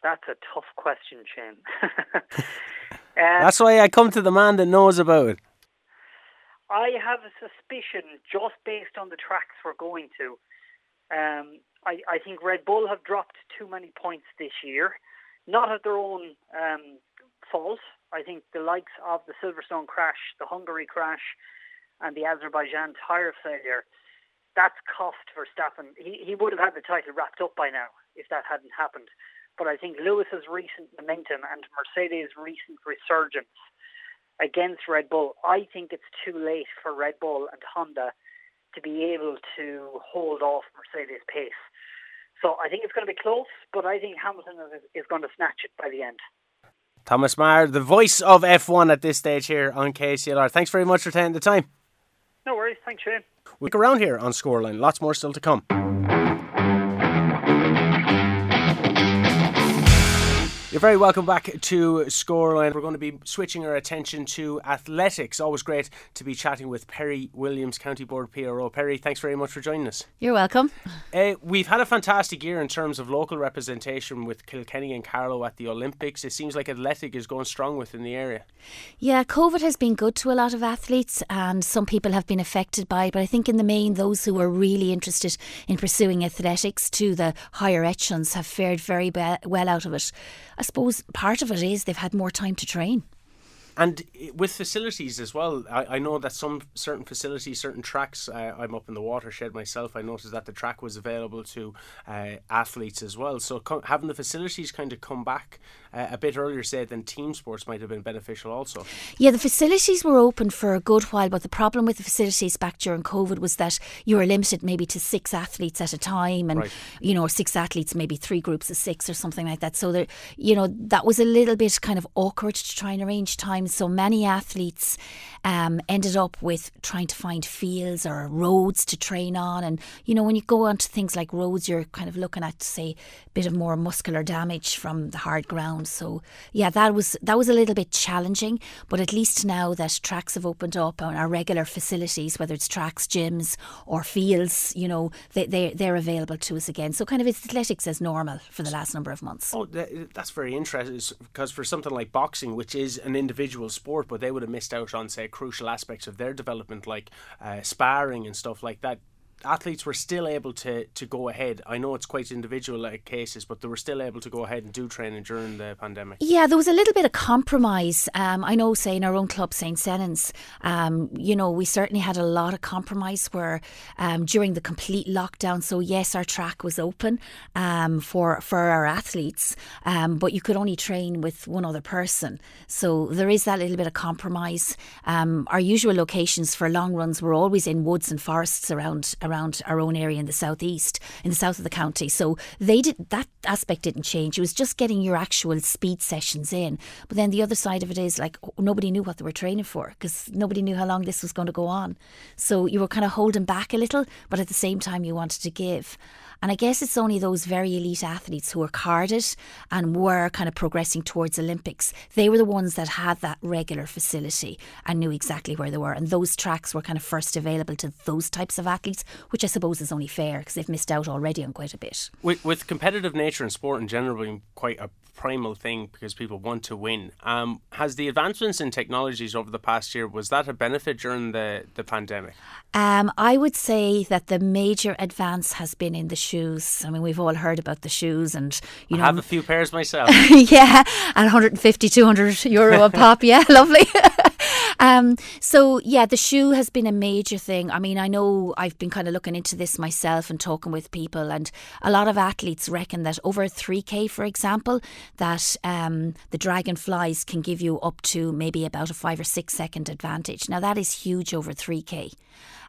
That's a tough question, Shane. (laughs) um, That's why I come to the man that knows about it. I have a suspicion, just based on the tracks we're going to. Um, I, I, think Red Bull have dropped too many points this year, not at their own um, fault. I think the likes of the Silverstone crash, the Hungary crash, and the Azerbaijan tyre failure, that's cost Verstappen. He, he would have had the title wrapped up by now if that hadn't happened. But I think Lewis's recent momentum and Mercedes' recent resurgence against Red Bull, I think it's too late for Red Bull and Honda to be able to hold off Mercedes' pace. So I think it's going to be close, but I think Hamilton is, going to snatch it by the end. Thomas Maher, the voice of F1 at this stage here on KCLR. Thanks very much for taking the time. No worries. Thanks, Shane. We'll look around here on Scoreline. Lots more still to come. You're very welcome back to Scoreline. We're going to be switching our attention to athletics. Always great to be chatting with Perry Williams, County Board PRO. Perry, thanks very much for joining us. You're welcome. Uh, we've had a fantastic year in terms of local representation with Kilkenny and Carlow at the Olympics. It seems like athletic is going strong within the area. Yeah, COVID has been good to a lot of athletes, and some people have been affected by it. But I think in the main, those who are really interested in pursuing athletics to the higher echelons have fared very be- well out of it. I suppose part of it is they've had more time to train. And with facilities as well, I, I know that some certain facilities, certain tracks, uh, I'm up in the watershed myself, I noticed that the track was available to uh, athletes as well. So co- having the facilities kind of come back uh, a bit earlier, say, than team sports might have been beneficial also. Yeah, the facilities were open for a good while, but the problem with the facilities back during COVID was that you were limited maybe to six athletes at a time and, right. you know, six athletes, maybe three groups of six or something like that. So, there, you know, that was a little bit kind of awkward to try and arrange time so many athletes um, ended up with trying to find fields or roads to train on. And, you know, when you go onto things like roads, you're kind of looking at, say, a bit of more muscular damage from the hard ground. So, yeah, that was that was a little bit challenging. But at least now that tracks have opened up and our regular facilities, whether it's tracks, gyms, or fields, you know, they, they, they're available to us again. So, kind of it's athletics as normal for the last number of months. Oh, that's very interesting because for something like boxing, which is an individual sport, but they would have missed out on, say, crucial aspects of their development, like uh, sparring and stuff like that. Athletes were still able to, to go ahead. I know it's quite individual cases, but they were still able to go ahead and do training during the pandemic. Yeah, there was a little bit of compromise. Um, I know, say, in our own club, St. Senan's, um, you know, we certainly had a lot of compromise where um, during the complete lockdown, so yes, our track was open um, for, for our athletes, um, but you could only train with one other person. So there is that little bit of compromise. Um, our usual locations for long runs were always in woods and forests around, around around our own area in the southeast, in the south of the county. So they did that aspect didn't change. It was just getting your actual speed sessions in. But then the other side of it is like nobody knew what they were training for because nobody knew how long this was going to go on. So you were kind of holding back a little, but at the same time you wanted to give. And I guess it's only those very elite athletes who were carded and were kind of progressing towards Olympics. They were the ones that had that regular facility and knew exactly where they were. And those tracks were kind of first available to those types of athletes, which I suppose is only fair because they've missed out already on quite a bit. With, with competitive nature in sport in general being quite a primal thing because people want to win. Um, has the advancements in technologies over the past year was that a benefit during the the pandemic? Um, I would say that the major advance has been in the shoes. I mean, we've all heard about the shoes, and you know, I have a few pairs myself. (laughs) yeah, at 150, 200 euro a pop. (laughs) Yeah, lovely. (laughs) um, so yeah, the shoe has been a major thing. I mean, I know I've been kind of looking into this myself and talking with people, and a lot of athletes reckon that over 3k, for example, that um, the dragonflies can give you up to maybe about a five or six second advantage. Now that is huge over 3k.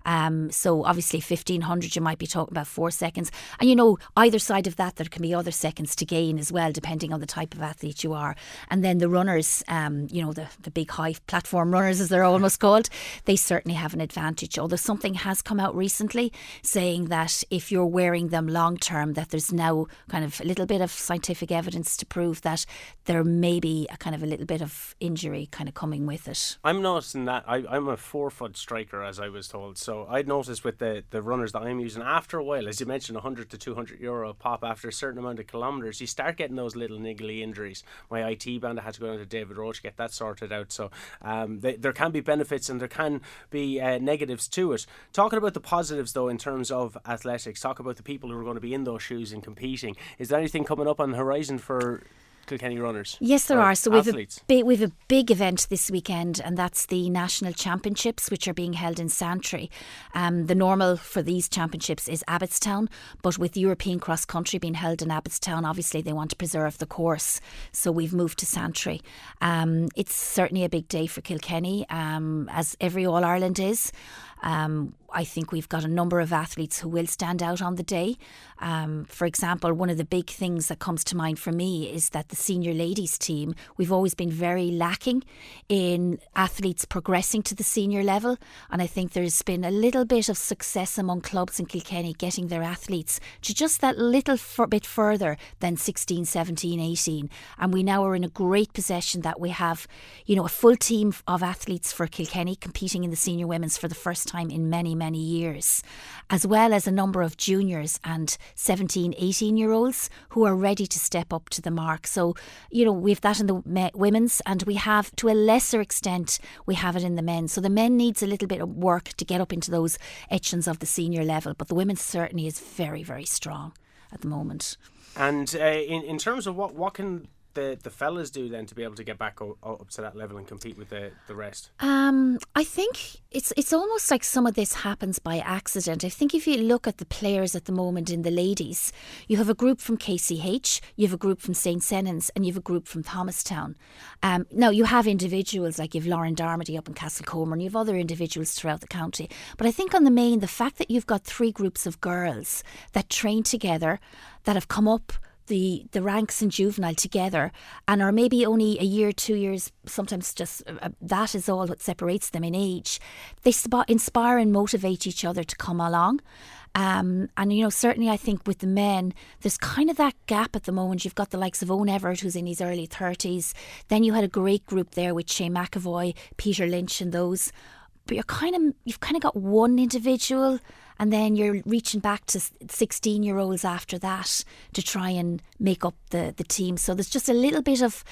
Um, so obviously 1500 you might be talking about four seconds. And you know, either side of that there can be other seconds to gain as well, depending on the type of athlete you are. And then the runners, um, you know, the, the big high platform runners as they're almost called, they certainly have an advantage. Although something has come out recently saying that if you're wearing them long term, that there's now kind of a little bit of scientific evidence to prove that there may be a kind of a little bit of injury kind of coming with it. I'm noticing that I, I'm a forefoot striker, as I was told. So so I'd noticed with the, the runners that I'm using, after a while, as you mentioned, 100 to 200 euro pop, after a certain amount of kilometres, you start getting those little niggly injuries. My IT band, I had to go down to David Roche to get that sorted out. So um, they, there can be benefits and there can be uh, negatives to it. Talking about the positives, though, in terms of athletics, talk about the people who are going to be in those shoes and competing. Is there anything coming up on the horizon for Kilkenny runners? Yes, there are. So we've a, big, we've a big event this weekend, and that's the National Championships, which are being held in Santry. Um, the normal for these championships is Abbottstown, but with European cross country being held in Abbottstown, obviously they want to preserve the course. So we've moved to Santry. Um, it's certainly a big day for Kilkenny, um, as every All Ireland is. Um, I think we've got a number of athletes who will stand out on the day. Um, for example, one of the big things that comes to mind for me is that the senior ladies team, we've always been very lacking in athletes progressing to the senior level. And I think there's been a little bit of success among clubs in Kilkenny getting their athletes to just that little f- bit further than 16, 17, 18. And we now are in a great possession that we have, you know, a full team of athletes for Kilkenny competing in the senior women's for the first time in many, many years, as well as a number of juniors and 17, 18 year olds who are ready to step up to the mark. So, you know, we've that in the women's, and we have to a lesser extent, we have it in the men. So the men needs a little bit of work to get up into those etchings of the senior level, but the women's certainly is very, very strong at the moment. And uh, in in terms of what what can the the fellas do then to be able to get back o- up to that level and compete with the the rest? Um, I think it's it's almost like some of this happens by accident. I think if you look at the players at the moment in the ladies, you have a group from KCH, you have a group from St Senan's, and you have a group from Thomastown. Um, now you have individuals like you've Lauren Darmody up in Castlecomer, and you have other individuals throughout the county. But I think on the main, the fact that you've got three groups of girls that train together, that have come up the the ranks in juvenile together and are maybe only a year two years sometimes just uh, uh, that is all what separates them in age. They sp- inspire and motivate each other to come along. Um, and you know certainly I think with the men there's kind of that gap at the moment. You've got the likes of Eoin Everard who's in his early 30s then you had a great group there with Shane McAvoy Peter Lynch and those. But you're kind of you've kind of got one individual and then you're reaching back to 16 year olds after that to try and make up the, the team. So there's just a little bit of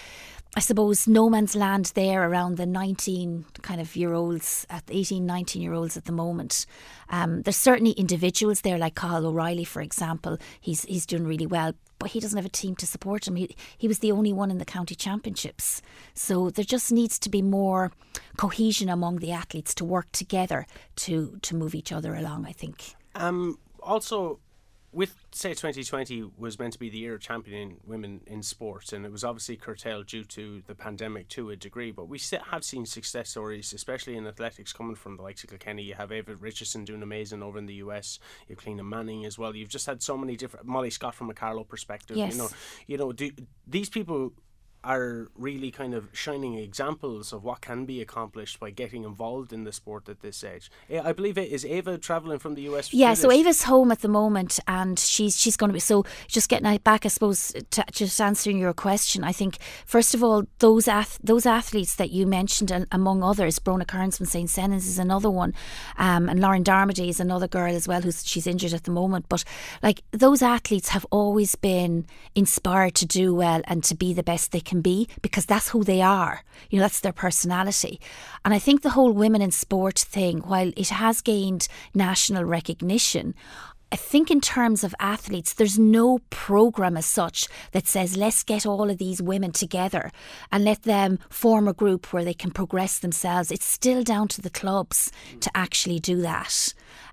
I suppose no man's land there around the 19 kind of year olds, at 18, 19 year olds at the moment. Um, there's certainly individuals there, like Carl O'Reilly, for example. He's he's doing really well, but he doesn't have a team to support him. He he was the only one in the county championships. So there just needs to be more cohesion among the athletes to work together to to move each other along. I think. Um. Also, with say 2020 was meant to be the year of championing women in sports and it was obviously curtailed due to the pandemic to a degree but we have seen success stories especially in athletics coming from the likes of Kilkenny. You have Ava Richardson doing amazing over in the US you have Cliona Manning as well. You've just had so many different Molly Scott from a Carlow perspective yes. you know. You know do, these people are really kind of shining examples of what can be accomplished by getting involved in the sport at this age. I believe it is Ava traveling from the US. Yeah, so Ava's home at the moment, and she's she's going to be so just getting back, I suppose, to, just answering your question. I think first of all, those ath- those athletes that you mentioned, and among others, Brona Kearns from St Senans is another one, um, and Lauren Darmody is another girl as well who's she's injured at the moment. But like those athletes have always been inspired to do well and to be the best they can can be because that's who they are. You know, that's their personality. And I think the whole women in sport thing, while it has gained national recognition, I think in terms of athletes, there's no program as such that says let's get all of these women together and let them form a group where they can progress themselves. It's still down to the clubs to actually do that.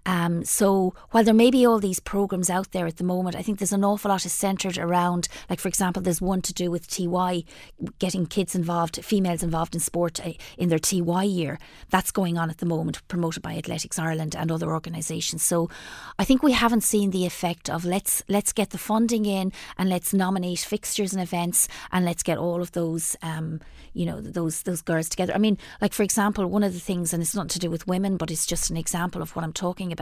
Um, so while there may be all these programs out there at the moment, I think there's an awful lot is centred around, like for example, there's one to do with TY, getting kids involved, females involved in sport uh, in their TY year. That's going on at the moment, promoted by Athletics Ireland and other organisations. So I think we haven't seen the effect of let's let's get the funding in and let's nominate fixtures and events and let's get all of those um, you know those those girls together. I mean, like for example, one of the things, and it's not to do with women, but it's just an example of what I'm talking about.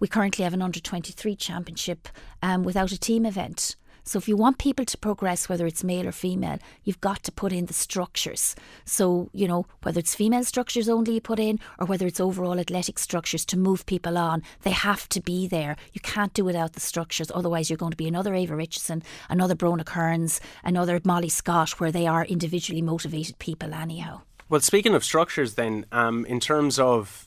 We currently have an under 23 championship um, without a team event. So if you want people to progress, whether it's male or female, you've got to put in the structures. So, you know, whether it's female structures only you put in or whether it's overall athletic structures to move people on, they have to be there. You can't do without the structures. Otherwise, you're going to be another Ava Richardson, another Brona Kearns, another Molly Scott, where they are individually motivated people anyhow. Well, speaking of structures, then, um, in terms of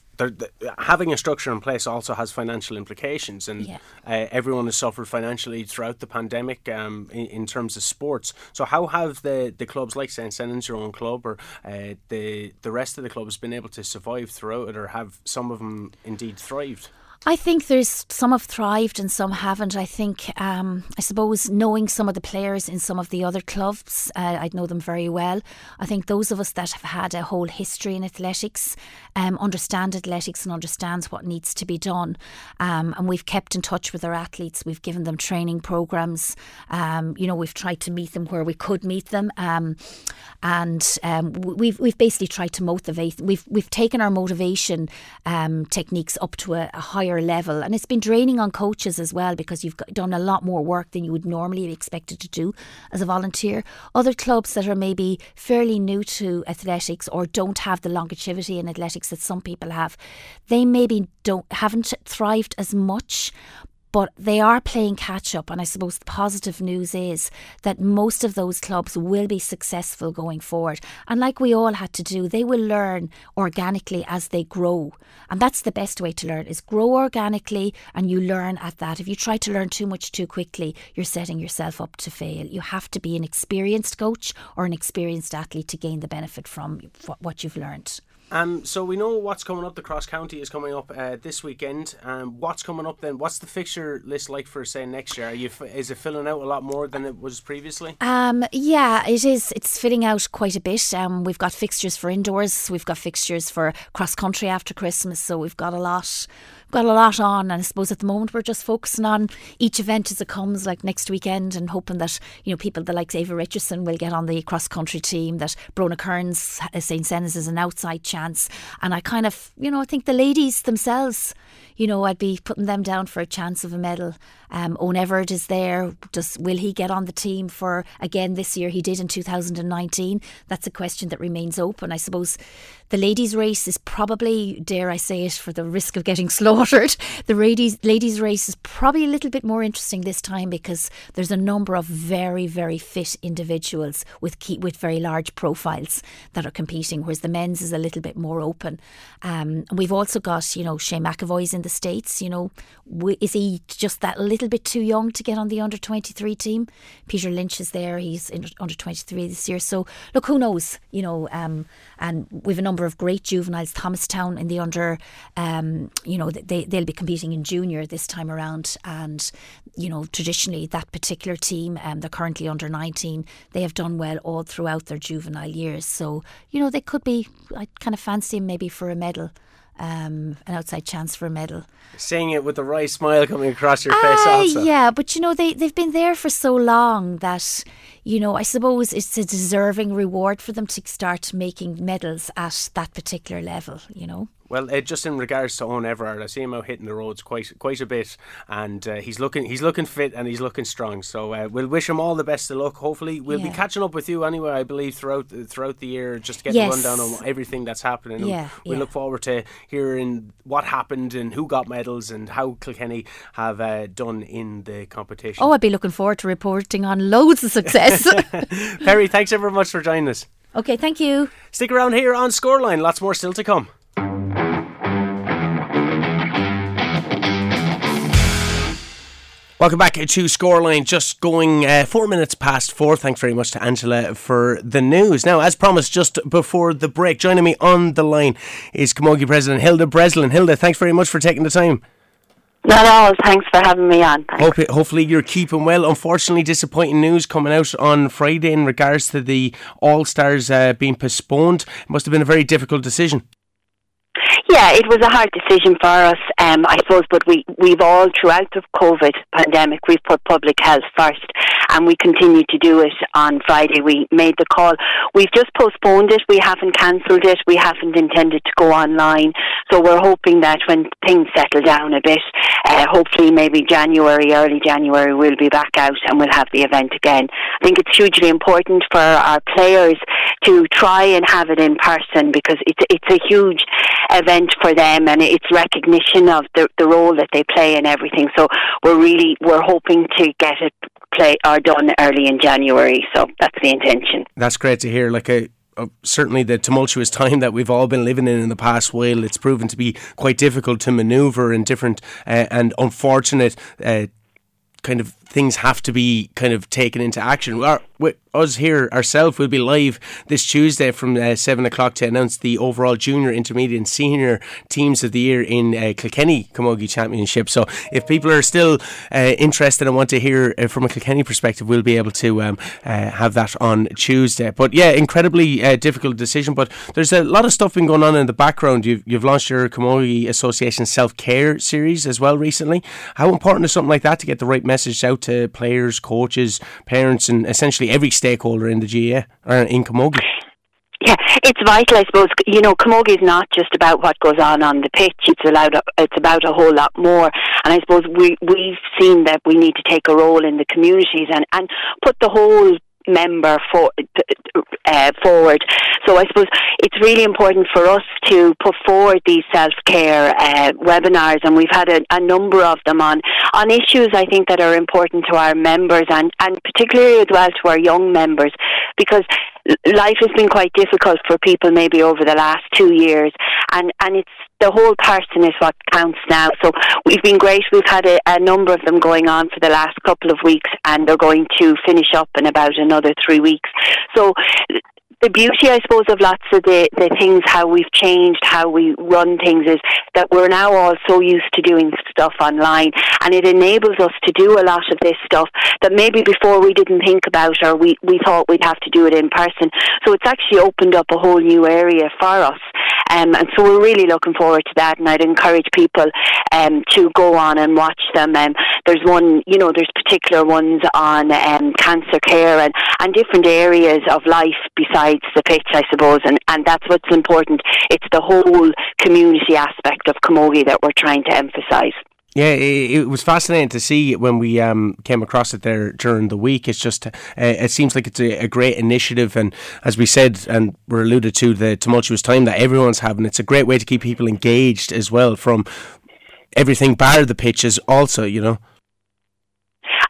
having a structure in place also has financial implications, and yeah. uh, everyone has suffered financially throughout the pandemic um, in, in, terms of sports. So, how have the, the clubs like St. Senans, your own club, or uh, the the rest of the clubs been able to survive throughout it, or have some of them indeed thrived? I think there's some have thrived and some haven't. I think, um, I suppose, knowing some of the players in some of the other clubs, uh, I know them very well. I think those of us that have had a whole history in athletics um, understand athletics and understands what needs to be done. Um, and we've kept in touch with our athletes. We've given them training programs. Um, you know, we've tried to meet them where we could meet them, um, and um, we've we've basically tried to motivate. We've we've taken our motivation techniques up to a, a higher higher level. And it's been draining on coaches as well because you've done a lot more work than you would normally be expected to do as a volunteer. Other clubs that are maybe fairly new to athletics or don't have the longevity in athletics that some people have, they maybe don't haven't thrived as much but they are playing catch up. And I suppose the positive news is that most of those clubs will be successful going forward. And like we all had to do, they will learn organically as they grow. And that's the best way to learn is grow organically and you learn at that. If you try to learn too much too quickly, you're setting yourself up to fail. You have to be an experienced coach or an experienced athlete to gain the benefit from what you've learned. Um, so we know what's coming up. The cross county is coming up uh, this weekend. Um, what's coming up then? What's the fixture list like for say next year? You, is it filling out a lot more than it was previously? Um, yeah, it is. It's filling out quite a bit. Um, we've got fixtures for indoors. We've got fixtures for cross country after Christmas. So we've got a lot got a lot on, and I suppose at the moment we're just focusing on each event as it comes, like next weekend, and hoping that you know people that like Ava Richardson will get on the cross country team. That Brona Kearns, uh, St Senans is an outside chance, and I kind of you know I think the ladies themselves you know, I'd be putting them down for a chance of a medal. Um, Eoin Everard is there. Does will he get on the team for again this year? He did in 2019. That's a question that remains open. I suppose the ladies' race is probably, dare I say it, for the risk of getting (laughs) slaughtered. The ladies ladies race is probably a little bit more interesting this time because there's a number of very very fit individuals with key, with very large profiles that are competing, whereas the men's is a little bit more open. Um, we've also got you know Shane McAvoy's in the states. You know, is he just that little bit too young to get on the under twenty three team? Peter Lynch is there; he's in under twenty three this year. So look, who knows? You know, um, and we've a number of great juveniles. Thomastown in the under, um, you know, they they'll be competing in junior this time around, and you know, traditionally that particular team, um, they're currently under nineteen. They have done well all throughout their juvenile years, so you know they could be. I kind of fancy him maybe for a medal um, an outside chance for a medal. Saying it with a wry smile coming across your face, uh, also. Yeah, but you know they they've been there for so long that you know I suppose it's a deserving reward for them to start making medals at that particular level. You know. Well, uh, just in regards to Eoin Everard, I see him out hitting the roads quite quite a bit, and uh, he's looking he's looking fit and he's looking strong. So uh, we'll wish him all the best of luck. Hopefully, we'll yeah. be catching up with you anyway. I believe throughout throughout the year, just to get yes. a rundown on everything that's happening. Yeah, we yeah. look forward to hearing what happened and who got medals and how Kilkenny have uh, done in the competition. Oh, I'd be looking forward to reporting on loads of success. (laughs) (laughs) Perry, thanks ever much for joining us. Okay, thank you. Stick around here on Scoreline. Lots more still to come. Welcome back to Scoreline. Just going uh, four minutes past four. Thanks very much to Angela for the news. Now, as promised, just before the break, joining me on the line is Camogie President Hilda Breslin. Hilda, thanks very much for taking the time. Not all. Thanks for having me on. Hope, hopefully you're keeping well. Unfortunately, disappointing news coming out on Friday in regards to the All Stars uh, being postponed. It must have been a very difficult decision. Yeah, it was a hard decision for us, um, I suppose, but we, we've all, throughout the COVID pandemic, we've put public health first and we continue to do it on Friday. We made the call. We've just postponed it. We haven't cancelled it. We haven't intended to go online. So we're hoping that when things settle down a bit, uh, hopefully maybe January, early January, we'll be back out and we'll have the event again. I think it's hugely important for our players to try and have it in person because it's, it's a huge event for them and it's recognition of the, the role that they play and everything. So we're really, we're hoping to get it play are done early in January. So that's the intention. That's great to hear. Like a uh, certainly the tumultuous (laughs) time that we've all been living in in the past while, it's proven to be quite difficult to manoeuvre in different uh, and unfortunate uh, kind of things have to be kind of taken into action. Our, us here ourselves will be live this Tuesday from uh, 7 o'clock to announce the overall junior, intermediate, and senior teams of the year in uh, Kilkenny Camogie Championship. So if people are still uh, interested and want to hear uh, from a Kilkenny perspective, we'll be able to um, uh, have that on Tuesday. But yeah, incredibly uh, difficult decision. But there's a lot of stuff been going on in the background. You've, you've launched your Camogie Association self care series as well recently. How important is something like that to get the right message out to players, coaches, parents, and essentially every stakeholder in the GAA or uh, in Camogie. Yeah, it's vital, I suppose. You know, camogie is not just about what goes on on the pitch. It's allowed. It's about a whole lot more. And I suppose we we've seen that we need to take a role in the communities and and put the whole member for, uh, forward. So I suppose it's really important for us to put forward these self care uh, webinars, and we've had a, a, number of them on on issues I think that are important to our members and and particularly as well to our young members because life has been quite difficult for people maybe over the last two years and and it's the whole person is what counts now. So we've been great. We've had a, a, number of them going on for the last couple of weeks, and they're going to finish up in about another three weeks. So the beauty, I suppose, of lots of the, the things, how we've changed, how we run things, is that we're now all so used to doing stuff online, and it enables us to do a lot of this stuff that maybe before we didn't think about or we, we thought we'd have to do it in person. So it's actually opened up a whole new area for us. Um, and so we're really looking forward to that, and I'd encourage people um, to go on and watch them. Um, there's one, you know, there's particular ones on um, cancer care and, and different areas of life besides the pitch, I suppose, and, and that's what's important. It's the whole community aspect of Camogie that we're trying to emphasise. Yeah, it, it, was fascinating to see when we um, came across it there during the week. It's just, uh, it seems like it's a, a, great initiative, and as we said and were alluded to, the tumultuous time that everyone's having, it's a great way to keep people engaged as well from everything bar the pitches also, you know.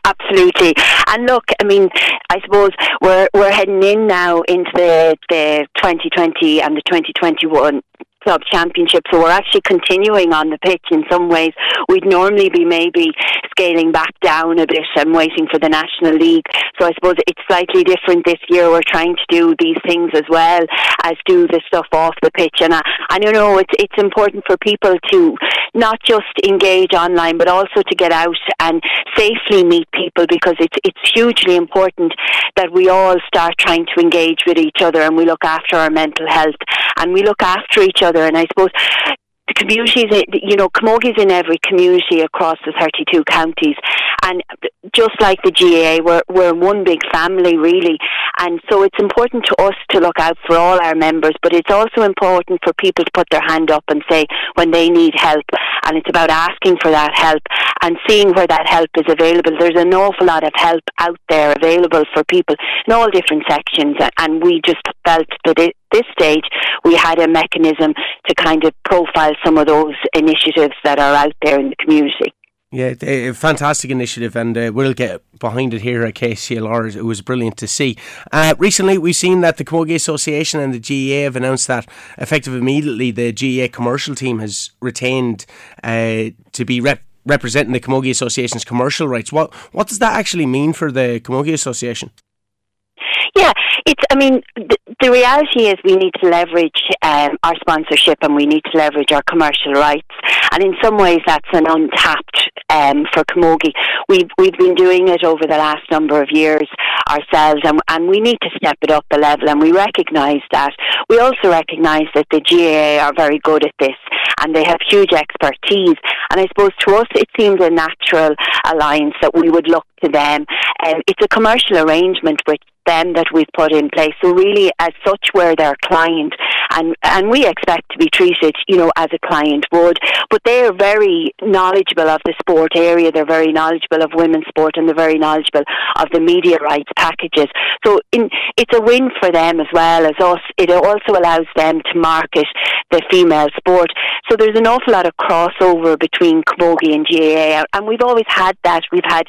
Absolutely. And look, I mean, I suppose we're we're heading in now into the the 2020 and the 2021 club championship. So we're actually continuing on the pitch in some ways. We'd normally be maybe scaling back down a bit and waiting for the National League. So I suppose it's slightly different this year. We're trying to do these things as well as do the stuff off the pitch. And I, I don't know, it's, it's important for people to not just engage online, but also to get out and safely meet people because it's, it's hugely important that we all start trying to engage with each other and we look after our mental health and we look after each other. And I suppose the communities, eh, you know, Camogies in every community across the 32 counties. And just like the GAA, we're, we're one big family, really. And so it's important to us to look out for all our members, but it's also important for people to put their hand up and say when they need help. And it's about asking for that help and seeing where that help is available. There's an awful lot of help out there available for people in all different sections. And we just felt that at this stage we had a mechanism to kind of profile some of those initiatives that are out there in the community. Yeah, a fantastic initiative, and uh, we'll get behind it here at KCLR. It was brilliant to see. Uh, recently, we've seen that the Camogie Association and the GAA have announced that, effective immediately, the GAA commercial team has retained uh, to be rep- representing the Camogie Association's commercial rights. What what does that actually mean for the Camogie Association? Yeah, it's. I mean, the, the reality is we need to leverage um, our sponsorship and we need to leverage our commercial rights. And in some ways, that's an untapped um, for Camogie. We've we've been doing it over the last number of years ourselves, and and we need to step it up a level. And we recognise that. We also recognise that the GAA are very good at this, and they have huge expertise. And I suppose to us, it seems a natural alliance that we would look to them. Um, it's a commercial arrangement with them that we've put in place. So really, as such, we're their client, and and we expect to be treated, you know, as a client would. But they are very knowledgeable of the sport area. They're very knowledgeable of women's sport, and they're very knowledgeable of the media rights packages. So in, it's a win for them as well as us. It also allows them to market the female sport. So there's an awful lot of crossover between Camogie and GAA, and we've always had that. We've had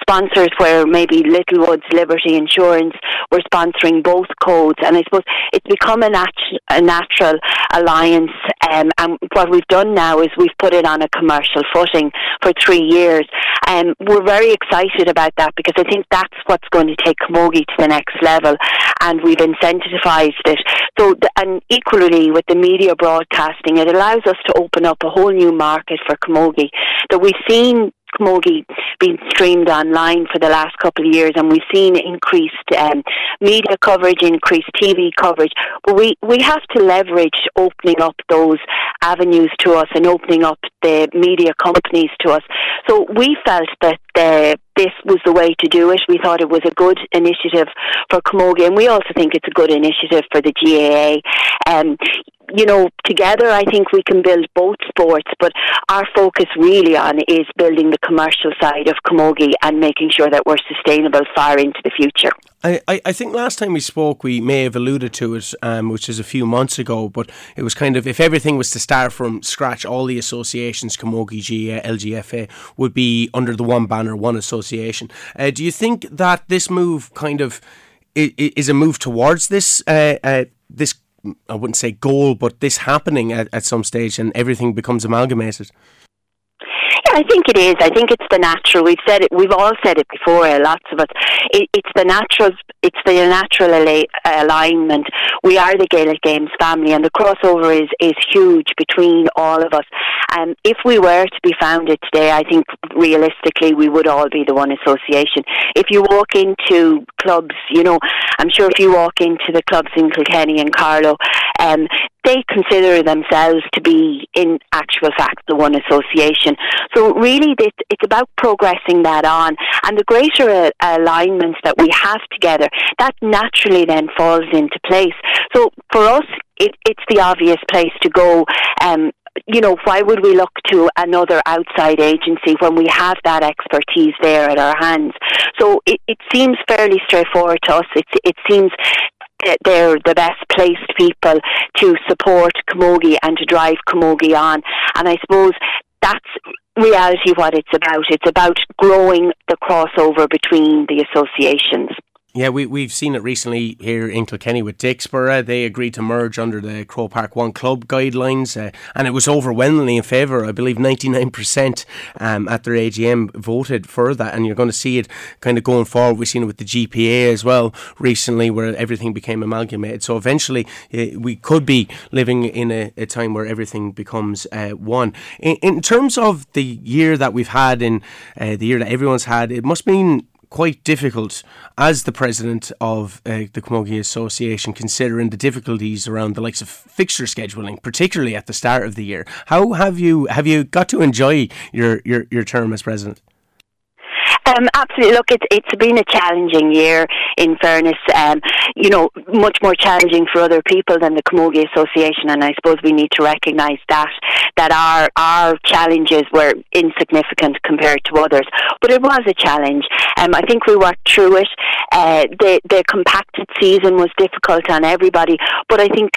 sponsors where maybe Littlewoods, Liberty Insurance were sponsoring both codes, and I suppose it's become a, nat- a natural alliance. Um, and what we've done now is we've put it on a commercial footing for three years. Um, we're very excited about that because I think that's what's going to take Camogie to the next level, and we've incentivized it. So, the, and equally with the media broadcasting, it allows us to open up a whole new market for Camogie that we've seen Camogie being streamed online for the last couple of years, and we've seen increased um, media coverage, increased TV coverage. But we, we have to leverage opening up those avenues to us and opening up the media companies to us. So we felt that the, this was the way to do it. We thought it was a good initiative for Camogie, and we also think it's a good initiative for the GAA. Um, you know, together I think we can build both sports, but our focus really on is building the commercial side of Camogie and making sure that we're sustainable far into the future. I, I think last time we spoke, we may have alluded to it, um, which is a few months ago, but it was kind of if everything was to start from scratch, all the associations, Camogie, GAA, LGFA, would be under the one banner, one association. Uh, do you think that this move kind of is a move towards this uh, uh, this I wouldn't say goal, but this happening at, at some stage and everything becomes amalgamated? I think it is. I think it's the natural. We've said it. We've all said it before. Uh, lots of us. It, it's the natural. It's the natural uh, alignment. We are the Gaelic Games family, and the crossover is is huge between all of us. And if we were to be founded today, I think realistically we would all be the one association. If you walk into clubs, you know, I'm sure if you walk into the clubs in Kilkenny and Carlow, um, they consider themselves to be, in actual fact, the one association. So really, it's about progressing that on, and the greater uh, alignments that we have together, that naturally then falls into place. So for us, it, it's the obvious place to go. Um, you know, why would we look to another outside agency when we have that expertise there at our hands? So it, it seems fairly straightforward to us. It, it seems they're the best placed people to support Camogie and to drive Camogie on. And I suppose that's reality what it's about. It's about growing the crossover between the associations. Yeah, we, we've seen it recently here in Kilkenny with Dicksboro. They agreed to merge under the Croke Park One Club guidelines, uh, and it was overwhelmingly in favour. I believe 99% um, at their AGM voted for that, and you're going to see it kind of going forward. We've seen it with the GPA as well recently, where everything became amalgamated. So eventually, uh, we could be living in a, a time where everything becomes uh, one. In, in, terms of the year that we've had, in uh, the year that everyone's had, it must mean quite difficult as the president of uh, the Camogie Association, considering the difficulties around the likes of fixture scheduling, particularly at the start of the year. How have you have you got to enjoy your your, your term as president? Um, absolutely. Look, it's it's been a challenging year. In fairness, um, you know, much more challenging for other people than the Camogie Association, and I suppose we need to recognise that that our our challenges were insignificant compared to others, but it was a challenge. Um, I think we worked through it. Uh, the the compacted season was difficult on everybody, but I think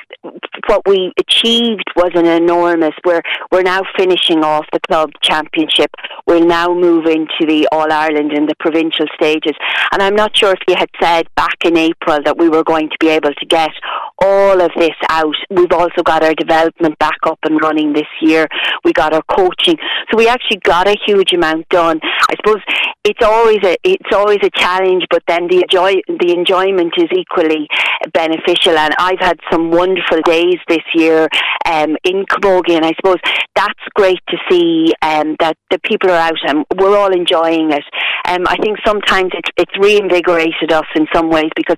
what we achieved was an enormous. We're we're now finishing off the club championship. We'll now move into the All Ireland in the provincial stages. And I'm not sure if you had said back in April that we were going to be able to get all of this out. We've also got our development back up and running this year. We got our coaching. So we actually got a huge amount done. I suppose it's always a it's always a challenge, but then the enjoy the enjoyment is equally beneficial. And I've had some wonderful days this year um, in Camogie, and I suppose that's great to see um, that the people are out and we're all enjoying it. Um, I think sometimes it's it's reinvigorated us in some ways because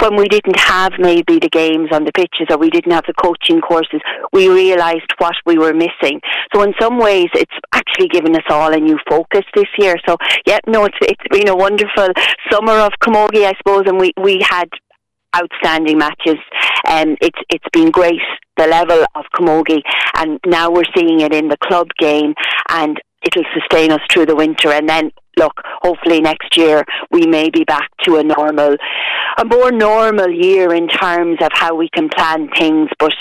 when we didn't have maybe the games on the pitches or we didn't have the coaching courses, we realised what we were missing. So in some ways, it's actually given us all a new focus this year. So yeah, no, it's it's been a wonderful summer of camogie, I suppose, and we we had outstanding matches. and um, it's it's been great the level of camogie, and now we're seeing it in the club game, and it'll sustain us through the winter, and then look, hopefully next year we may be back to a normal, a more normal year in terms of how we can plan things. But,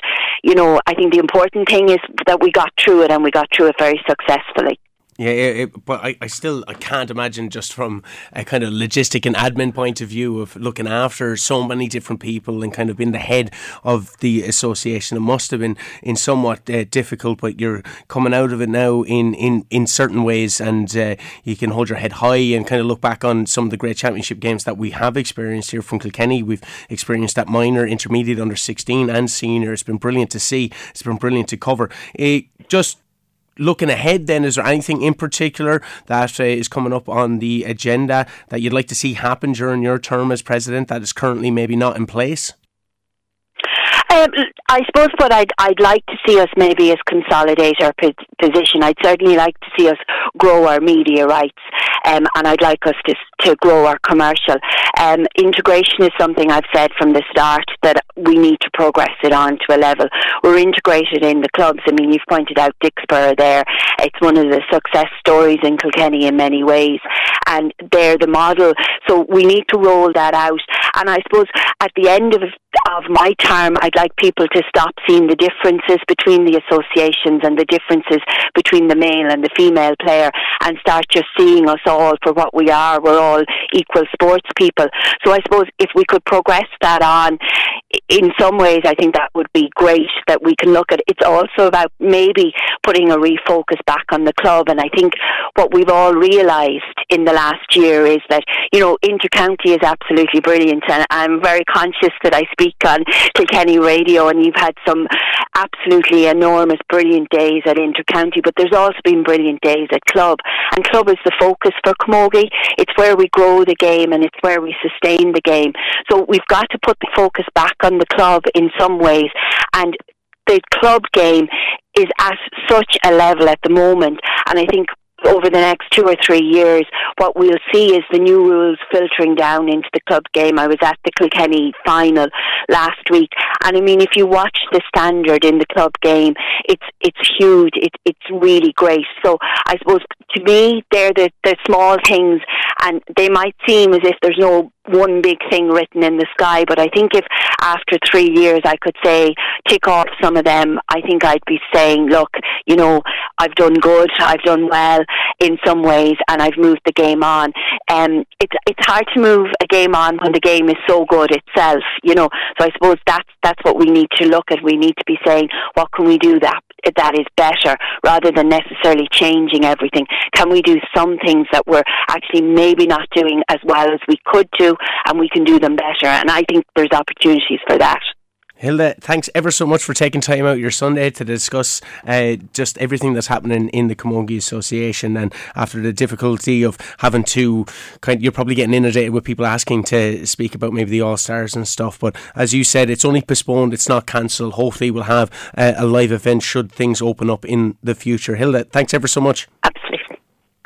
you know, I think the important thing is that we got through it and we got through it very successfully. Yeah, it, but I, I still I can't imagine just from a kind of logistic and admin point of view of looking after so many different people and kind of being the head of the association. It must have been in somewhat uh, difficult, but you're coming out of it now in in, in certain ways, and uh, you can hold your head high and kind of look back on some of the great championship games that we have experienced here from Kilkenny. We've experienced that minor, intermediate, under sixteen, and senior. It's been brilliant to see. It's been brilliant to cover. It just looking ahead, then, is there anything in particular that uh, is coming up on the agenda that you'd like to see happen during your term as president that is currently maybe not in place? Um, I suppose what I'd, I'd like to see us maybe is consolidate our position. I'd certainly like to see us grow our media rights, um, and I'd like us to, to grow our commercial. Um, integration is something I've said from the start that we need to progress it on to a level. We're integrated in the clubs. I mean, you've pointed out Dicksboro there. It's one of the success stories in Kilkenny in many ways, and they're the model. So we need to roll that out. And I suppose at the end of of my term, I'd like people to stop seeing the differences between the associations and the differences between the male and the female player and start just seeing us all for what we are. We're all equal sports people. So I suppose if we could progress that on, in some ways, I think that would be great that we can look at. It's also about maybe putting a refocus back on the club. And I think what we've all realised in the last year is that, you know, intercounty is absolutely brilliant. And I'm very conscious that I speak on Kilkenny Radio and you've had some absolutely enormous, brilliant days at intercounty, but there's also been brilliant days at club. And club is the focus for Camogie. It's where we grow the game and it's where we sustain the game. So we've got to put the focus back on the club in some ways. And the club game is at such a level at the moment. And I think over the next two or three years, what we'll see is the new rules filtering down into the club game. I was at the Kilkenny final last week, and I mean, if you watch the standard in the club game, it's it's huge. It, it's really great. So I suppose to me, they're the, the small things, and they might seem as if there's no one big thing written in the sky. But I think if after three years I could say tick off some of them, I think I'd be saying, look, you know, I've done good, I've done well in some ways, and I've moved the game on. Um, it's it's hard to move a game on when the game is so good itself, you know. So I suppose that's that's what we need to look at. We need to be saying, what can we do that that is better, rather than necessarily changing everything. Can we do some things that we're actually maybe not doing as well as we could do, and we can do them better? And I think there's opportunities for that. Hilda, thanks ever so much for taking time out your Sunday to discuss uh, just everything that's happening in the Camogie Association. And after the difficulty of having to kind, you're probably getting inundated with people asking to speak about maybe the All Stars and stuff. But as you said, it's only postponed; it's not cancelled. Hopefully, we'll have uh, a live event should things open up in the future. Hilda, thanks ever so much.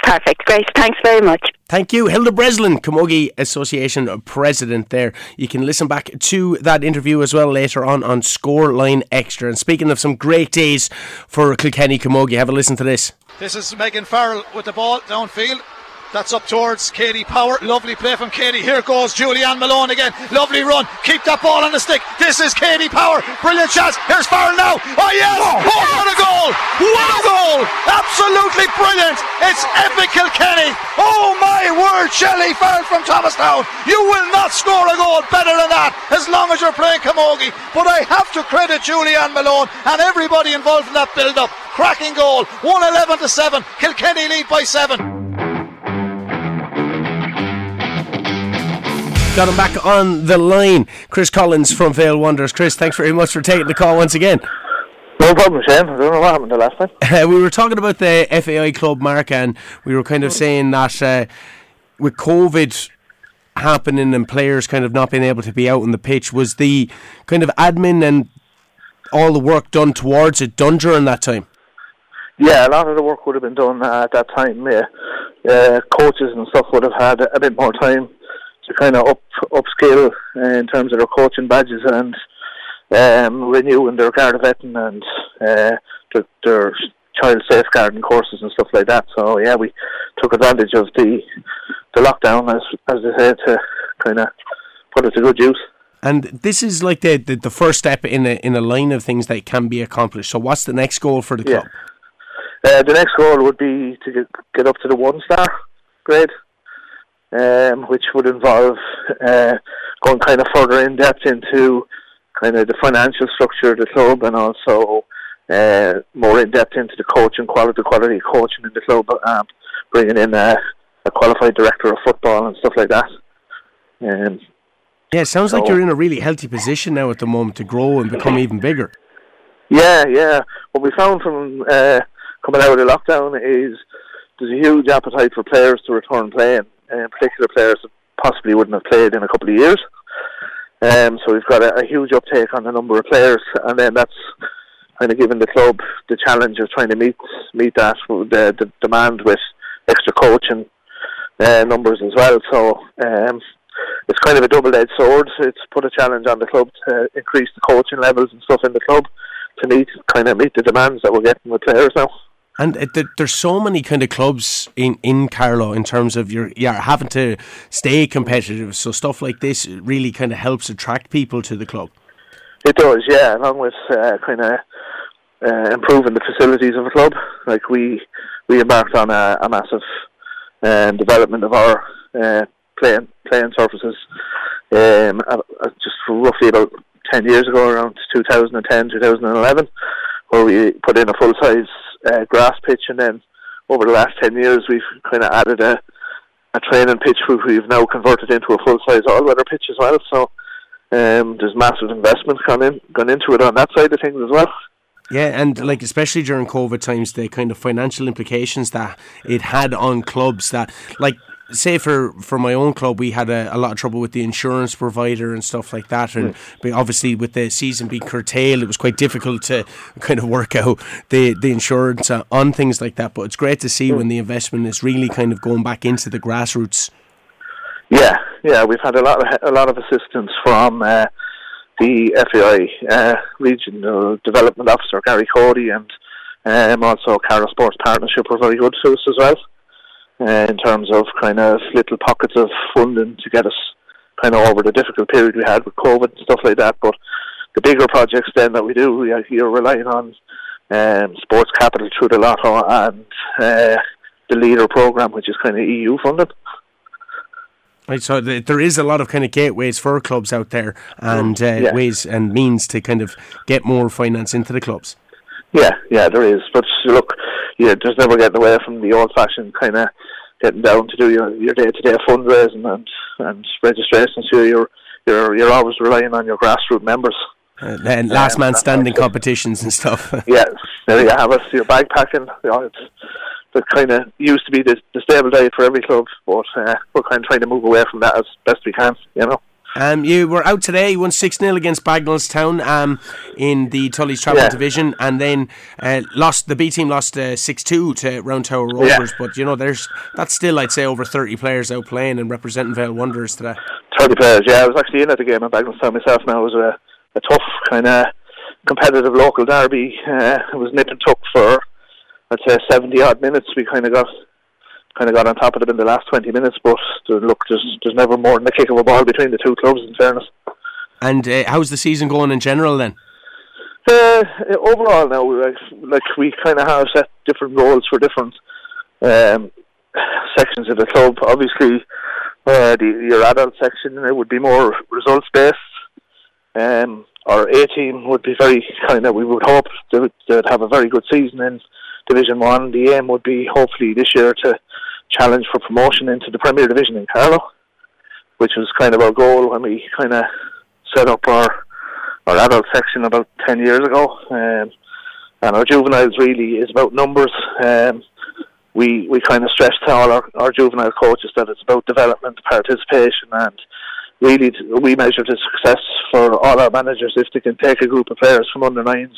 Absolutely. Perfect. Great. Thanks very much. Thank you, Hilda Breslin, Camogie Association President. There, you can listen back to that interview as well later on on Scoreline Extra. And speaking of some great days for Kilkenny Camogie, have a listen to this. This is Megan Farrell with the ball downfield. That's up towards Katie Power. Lovely play from Katie. Here goes Julianne Malone again. Lovely run. Keep that ball on the stick. This is Katie Power. Brilliant chance. Here's Farrell now. Oh, yes. Oh, oh what a goal. What a goal. Absolutely brilliant. It's epic Kilkenny. Oh, my word. Shelley Farrell from Thomastown. You will not score a goal better than that as long as you're playing Camogie. But I have to credit Julianne Malone and everybody involved in that build up. Cracking goal. 111 to 7. Kilkenny lead by 7. Got him back on the line. Chris Collins from Vale Wanderers. Chris, thanks very much for taking the call once again. No problem, Shane. I don't know what happened the last time. Uh, (laughs) we were talking about the FAI club, Mark, and we were kind of saying that uh, with COVID happening and players kind of not being able to be out on the pitch, was the kind of admin and all the work done towards it done during that time? Yeah, a lot of the work would have been done uh, at that time. Yeah, uh, coaches and stuff would have had a bit more time to kind of up upskill in terms of their coaching badges and um, renewing their Garda vetting and uh, their, their child safeguarding courses and stuff like that. So yeah, we took advantage of the the lockdown as as they say to kind of put it to good use. And this is like the, the, the first step in a in a line of things that can be accomplished. So what's the next goal for the club? Uh, the next goal would be to get, get up to the one star grade um, which would involve uh, going kind of further in depth into kind of the financial structure of the club and also uh, more in depth into the coaching quality, quality coaching in the club, um, bringing in a, a, qualified director of football and stuff like that. Um, yeah, it sounds so, like you're in a really healthy position now at the moment to grow and become even bigger. Yeah, yeah. What we found from uh, coming out of the lockdown is there's a huge appetite for players to return playing uh, particular players that possibly wouldn't have played in a couple of years. Um, so we've got a, a huge uptake on the number of players, and then that's kind of given the club the challenge of trying to meet meet that the, the demand with extra coaching uh, numbers as well. So um, it's kind of a double-edged sword. It's put a challenge on the club to increase the coaching levels and stuff in the club to meet kind of meet the demands that we're getting with players now. And there's so many kind of clubs in, in Carlow in terms of you're, you're having to stay competitive. So stuff like this really kind of helps attract people to the club. It does, yeah. Along with uh, kind of uh, improving the facilities of the club, like we we embarked on a, a massive um, development of our uh, playing playing surfaces. Um, just roughly about ten years ago, around 2010, 2011, where we put in a full size uh, grass pitch, and then over the last ten years, we've kind of added a a training pitch which we've now converted into a full size all weather pitch as well. So um, there's massive investment gone in gone into it on that side of things as well. Yeah, and like especially during COVID times, the kind of financial implications that it had on clubs that like say for for my own club, we had a, a, lot of trouble with the insurance provider and stuff like that, and mm. obviously with the season being curtailed, it was quite difficult to (laughs) kind of work out the the insurance uh, on things like that. But it's great to see mm. when the investment is really kind of going back into the grassroots. Yeah, yeah, we've had a lot of a lot of assistance from. Uh, the FAI uh, Regional Development Officer Gary Cody and um, also Carlow Sports Partnership were very good to us as well uh, in terms of kind of little pockets of funding to get us kind of over the difficult period we had with COVID and stuff like that. But the bigger projects then that we do, we are, you're relying on um, sports capital through the lotto and uh, the leader program, which is kind of EU funded. Right, so the, there is a lot of kind of gateways for clubs out there, and uh, yeah. ways and means to kind of get more finance into the clubs. Yeah, yeah, there is. But look, yeah, just never getting away from the old-fashioned kind of getting down to do your your day-to-day fundraising and and registration. So you're you're you're always relying on your grassroots members. Uh, and last man standing competitions and stuff. (laughs) yeah, there you have it. Your backpacking. you know, it's that kind of used to be the, the stable diet for every club, but uh, we're kind of trying to move away from that as best we can, you know. Um, you were out today. You won six 0 against Bagenalstown um, in the Tully's Travel yeah. Division, and then uh, lost. The B team lost uh, six uh, two to Round Tower Rovers. Yeah. But you know, there's that's still I'd say over thirty players out playing and representing Vale Wanderers today. Thirty players, yeah. I was actually in at the game at Bagenalstown myself. Now it was a, a tough kind of competitive local derby. Uh, it was nip and tuck for I'd say seventy odd minutes. We kind of got kind of got on top of them in the last twenty minutes. But look, there's there's never more than a kick of a ball between the two clubs. In fairness. And uh, how's the season going in general then? Uh, overall, now like, like we kind of have set different goals for different um, sections of the club. Obviously, uh, the your adult section it would be more results based. Um, our A team would be very kind of we would hope they'd have a very good season in Division One. The aim would be hopefully this year to challenge for promotion into the Premier Division in Carlow, which was kind of our goal when we kind of set up our our adult section about ten years ago. Um, and our juveniles really is about numbers. Um, we we kind of stress to all our, our juvenile coaches that it's about development, participation, and really we measure the success for all our managers if they can take a group of players from under nines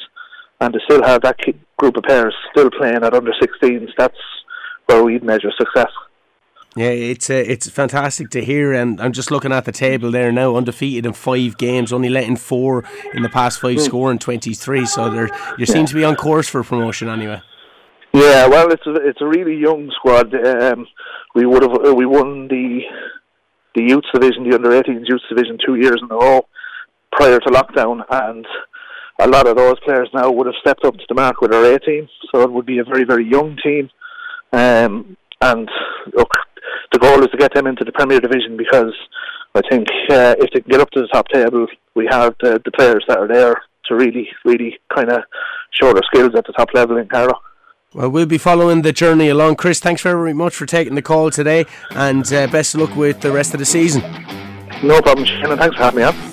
and to still have that group of players still playing at under 16s, that's where we'd measure success. Yeah, it's uh, it's fantastic to hear, and I'm just looking at the table there now, undefeated in five games, only letting four in the past five, mm. scoring 23. So there, you yeah. seem to be on course for promotion anyway. Yeah, well, it's a, it's a really young squad. Um, we would have uh, we won the the youth division, the under 18s youth division, two years in a row prior to lockdown, and a lot of those players now would have stepped up to the mark with our A team, so it would be a very, very young team. Um, and look, the goal is to get them into the Premier Division because I think uh, if they can get up to the top table, we have the, the players that are there to really, really kind of show their skills at the top level in Carlow. Well, we'll be following the journey along. Chris, thanks very much for taking the call today, and uh, best of luck with the rest of the season. No problem, Shannon. Thanks for having me on.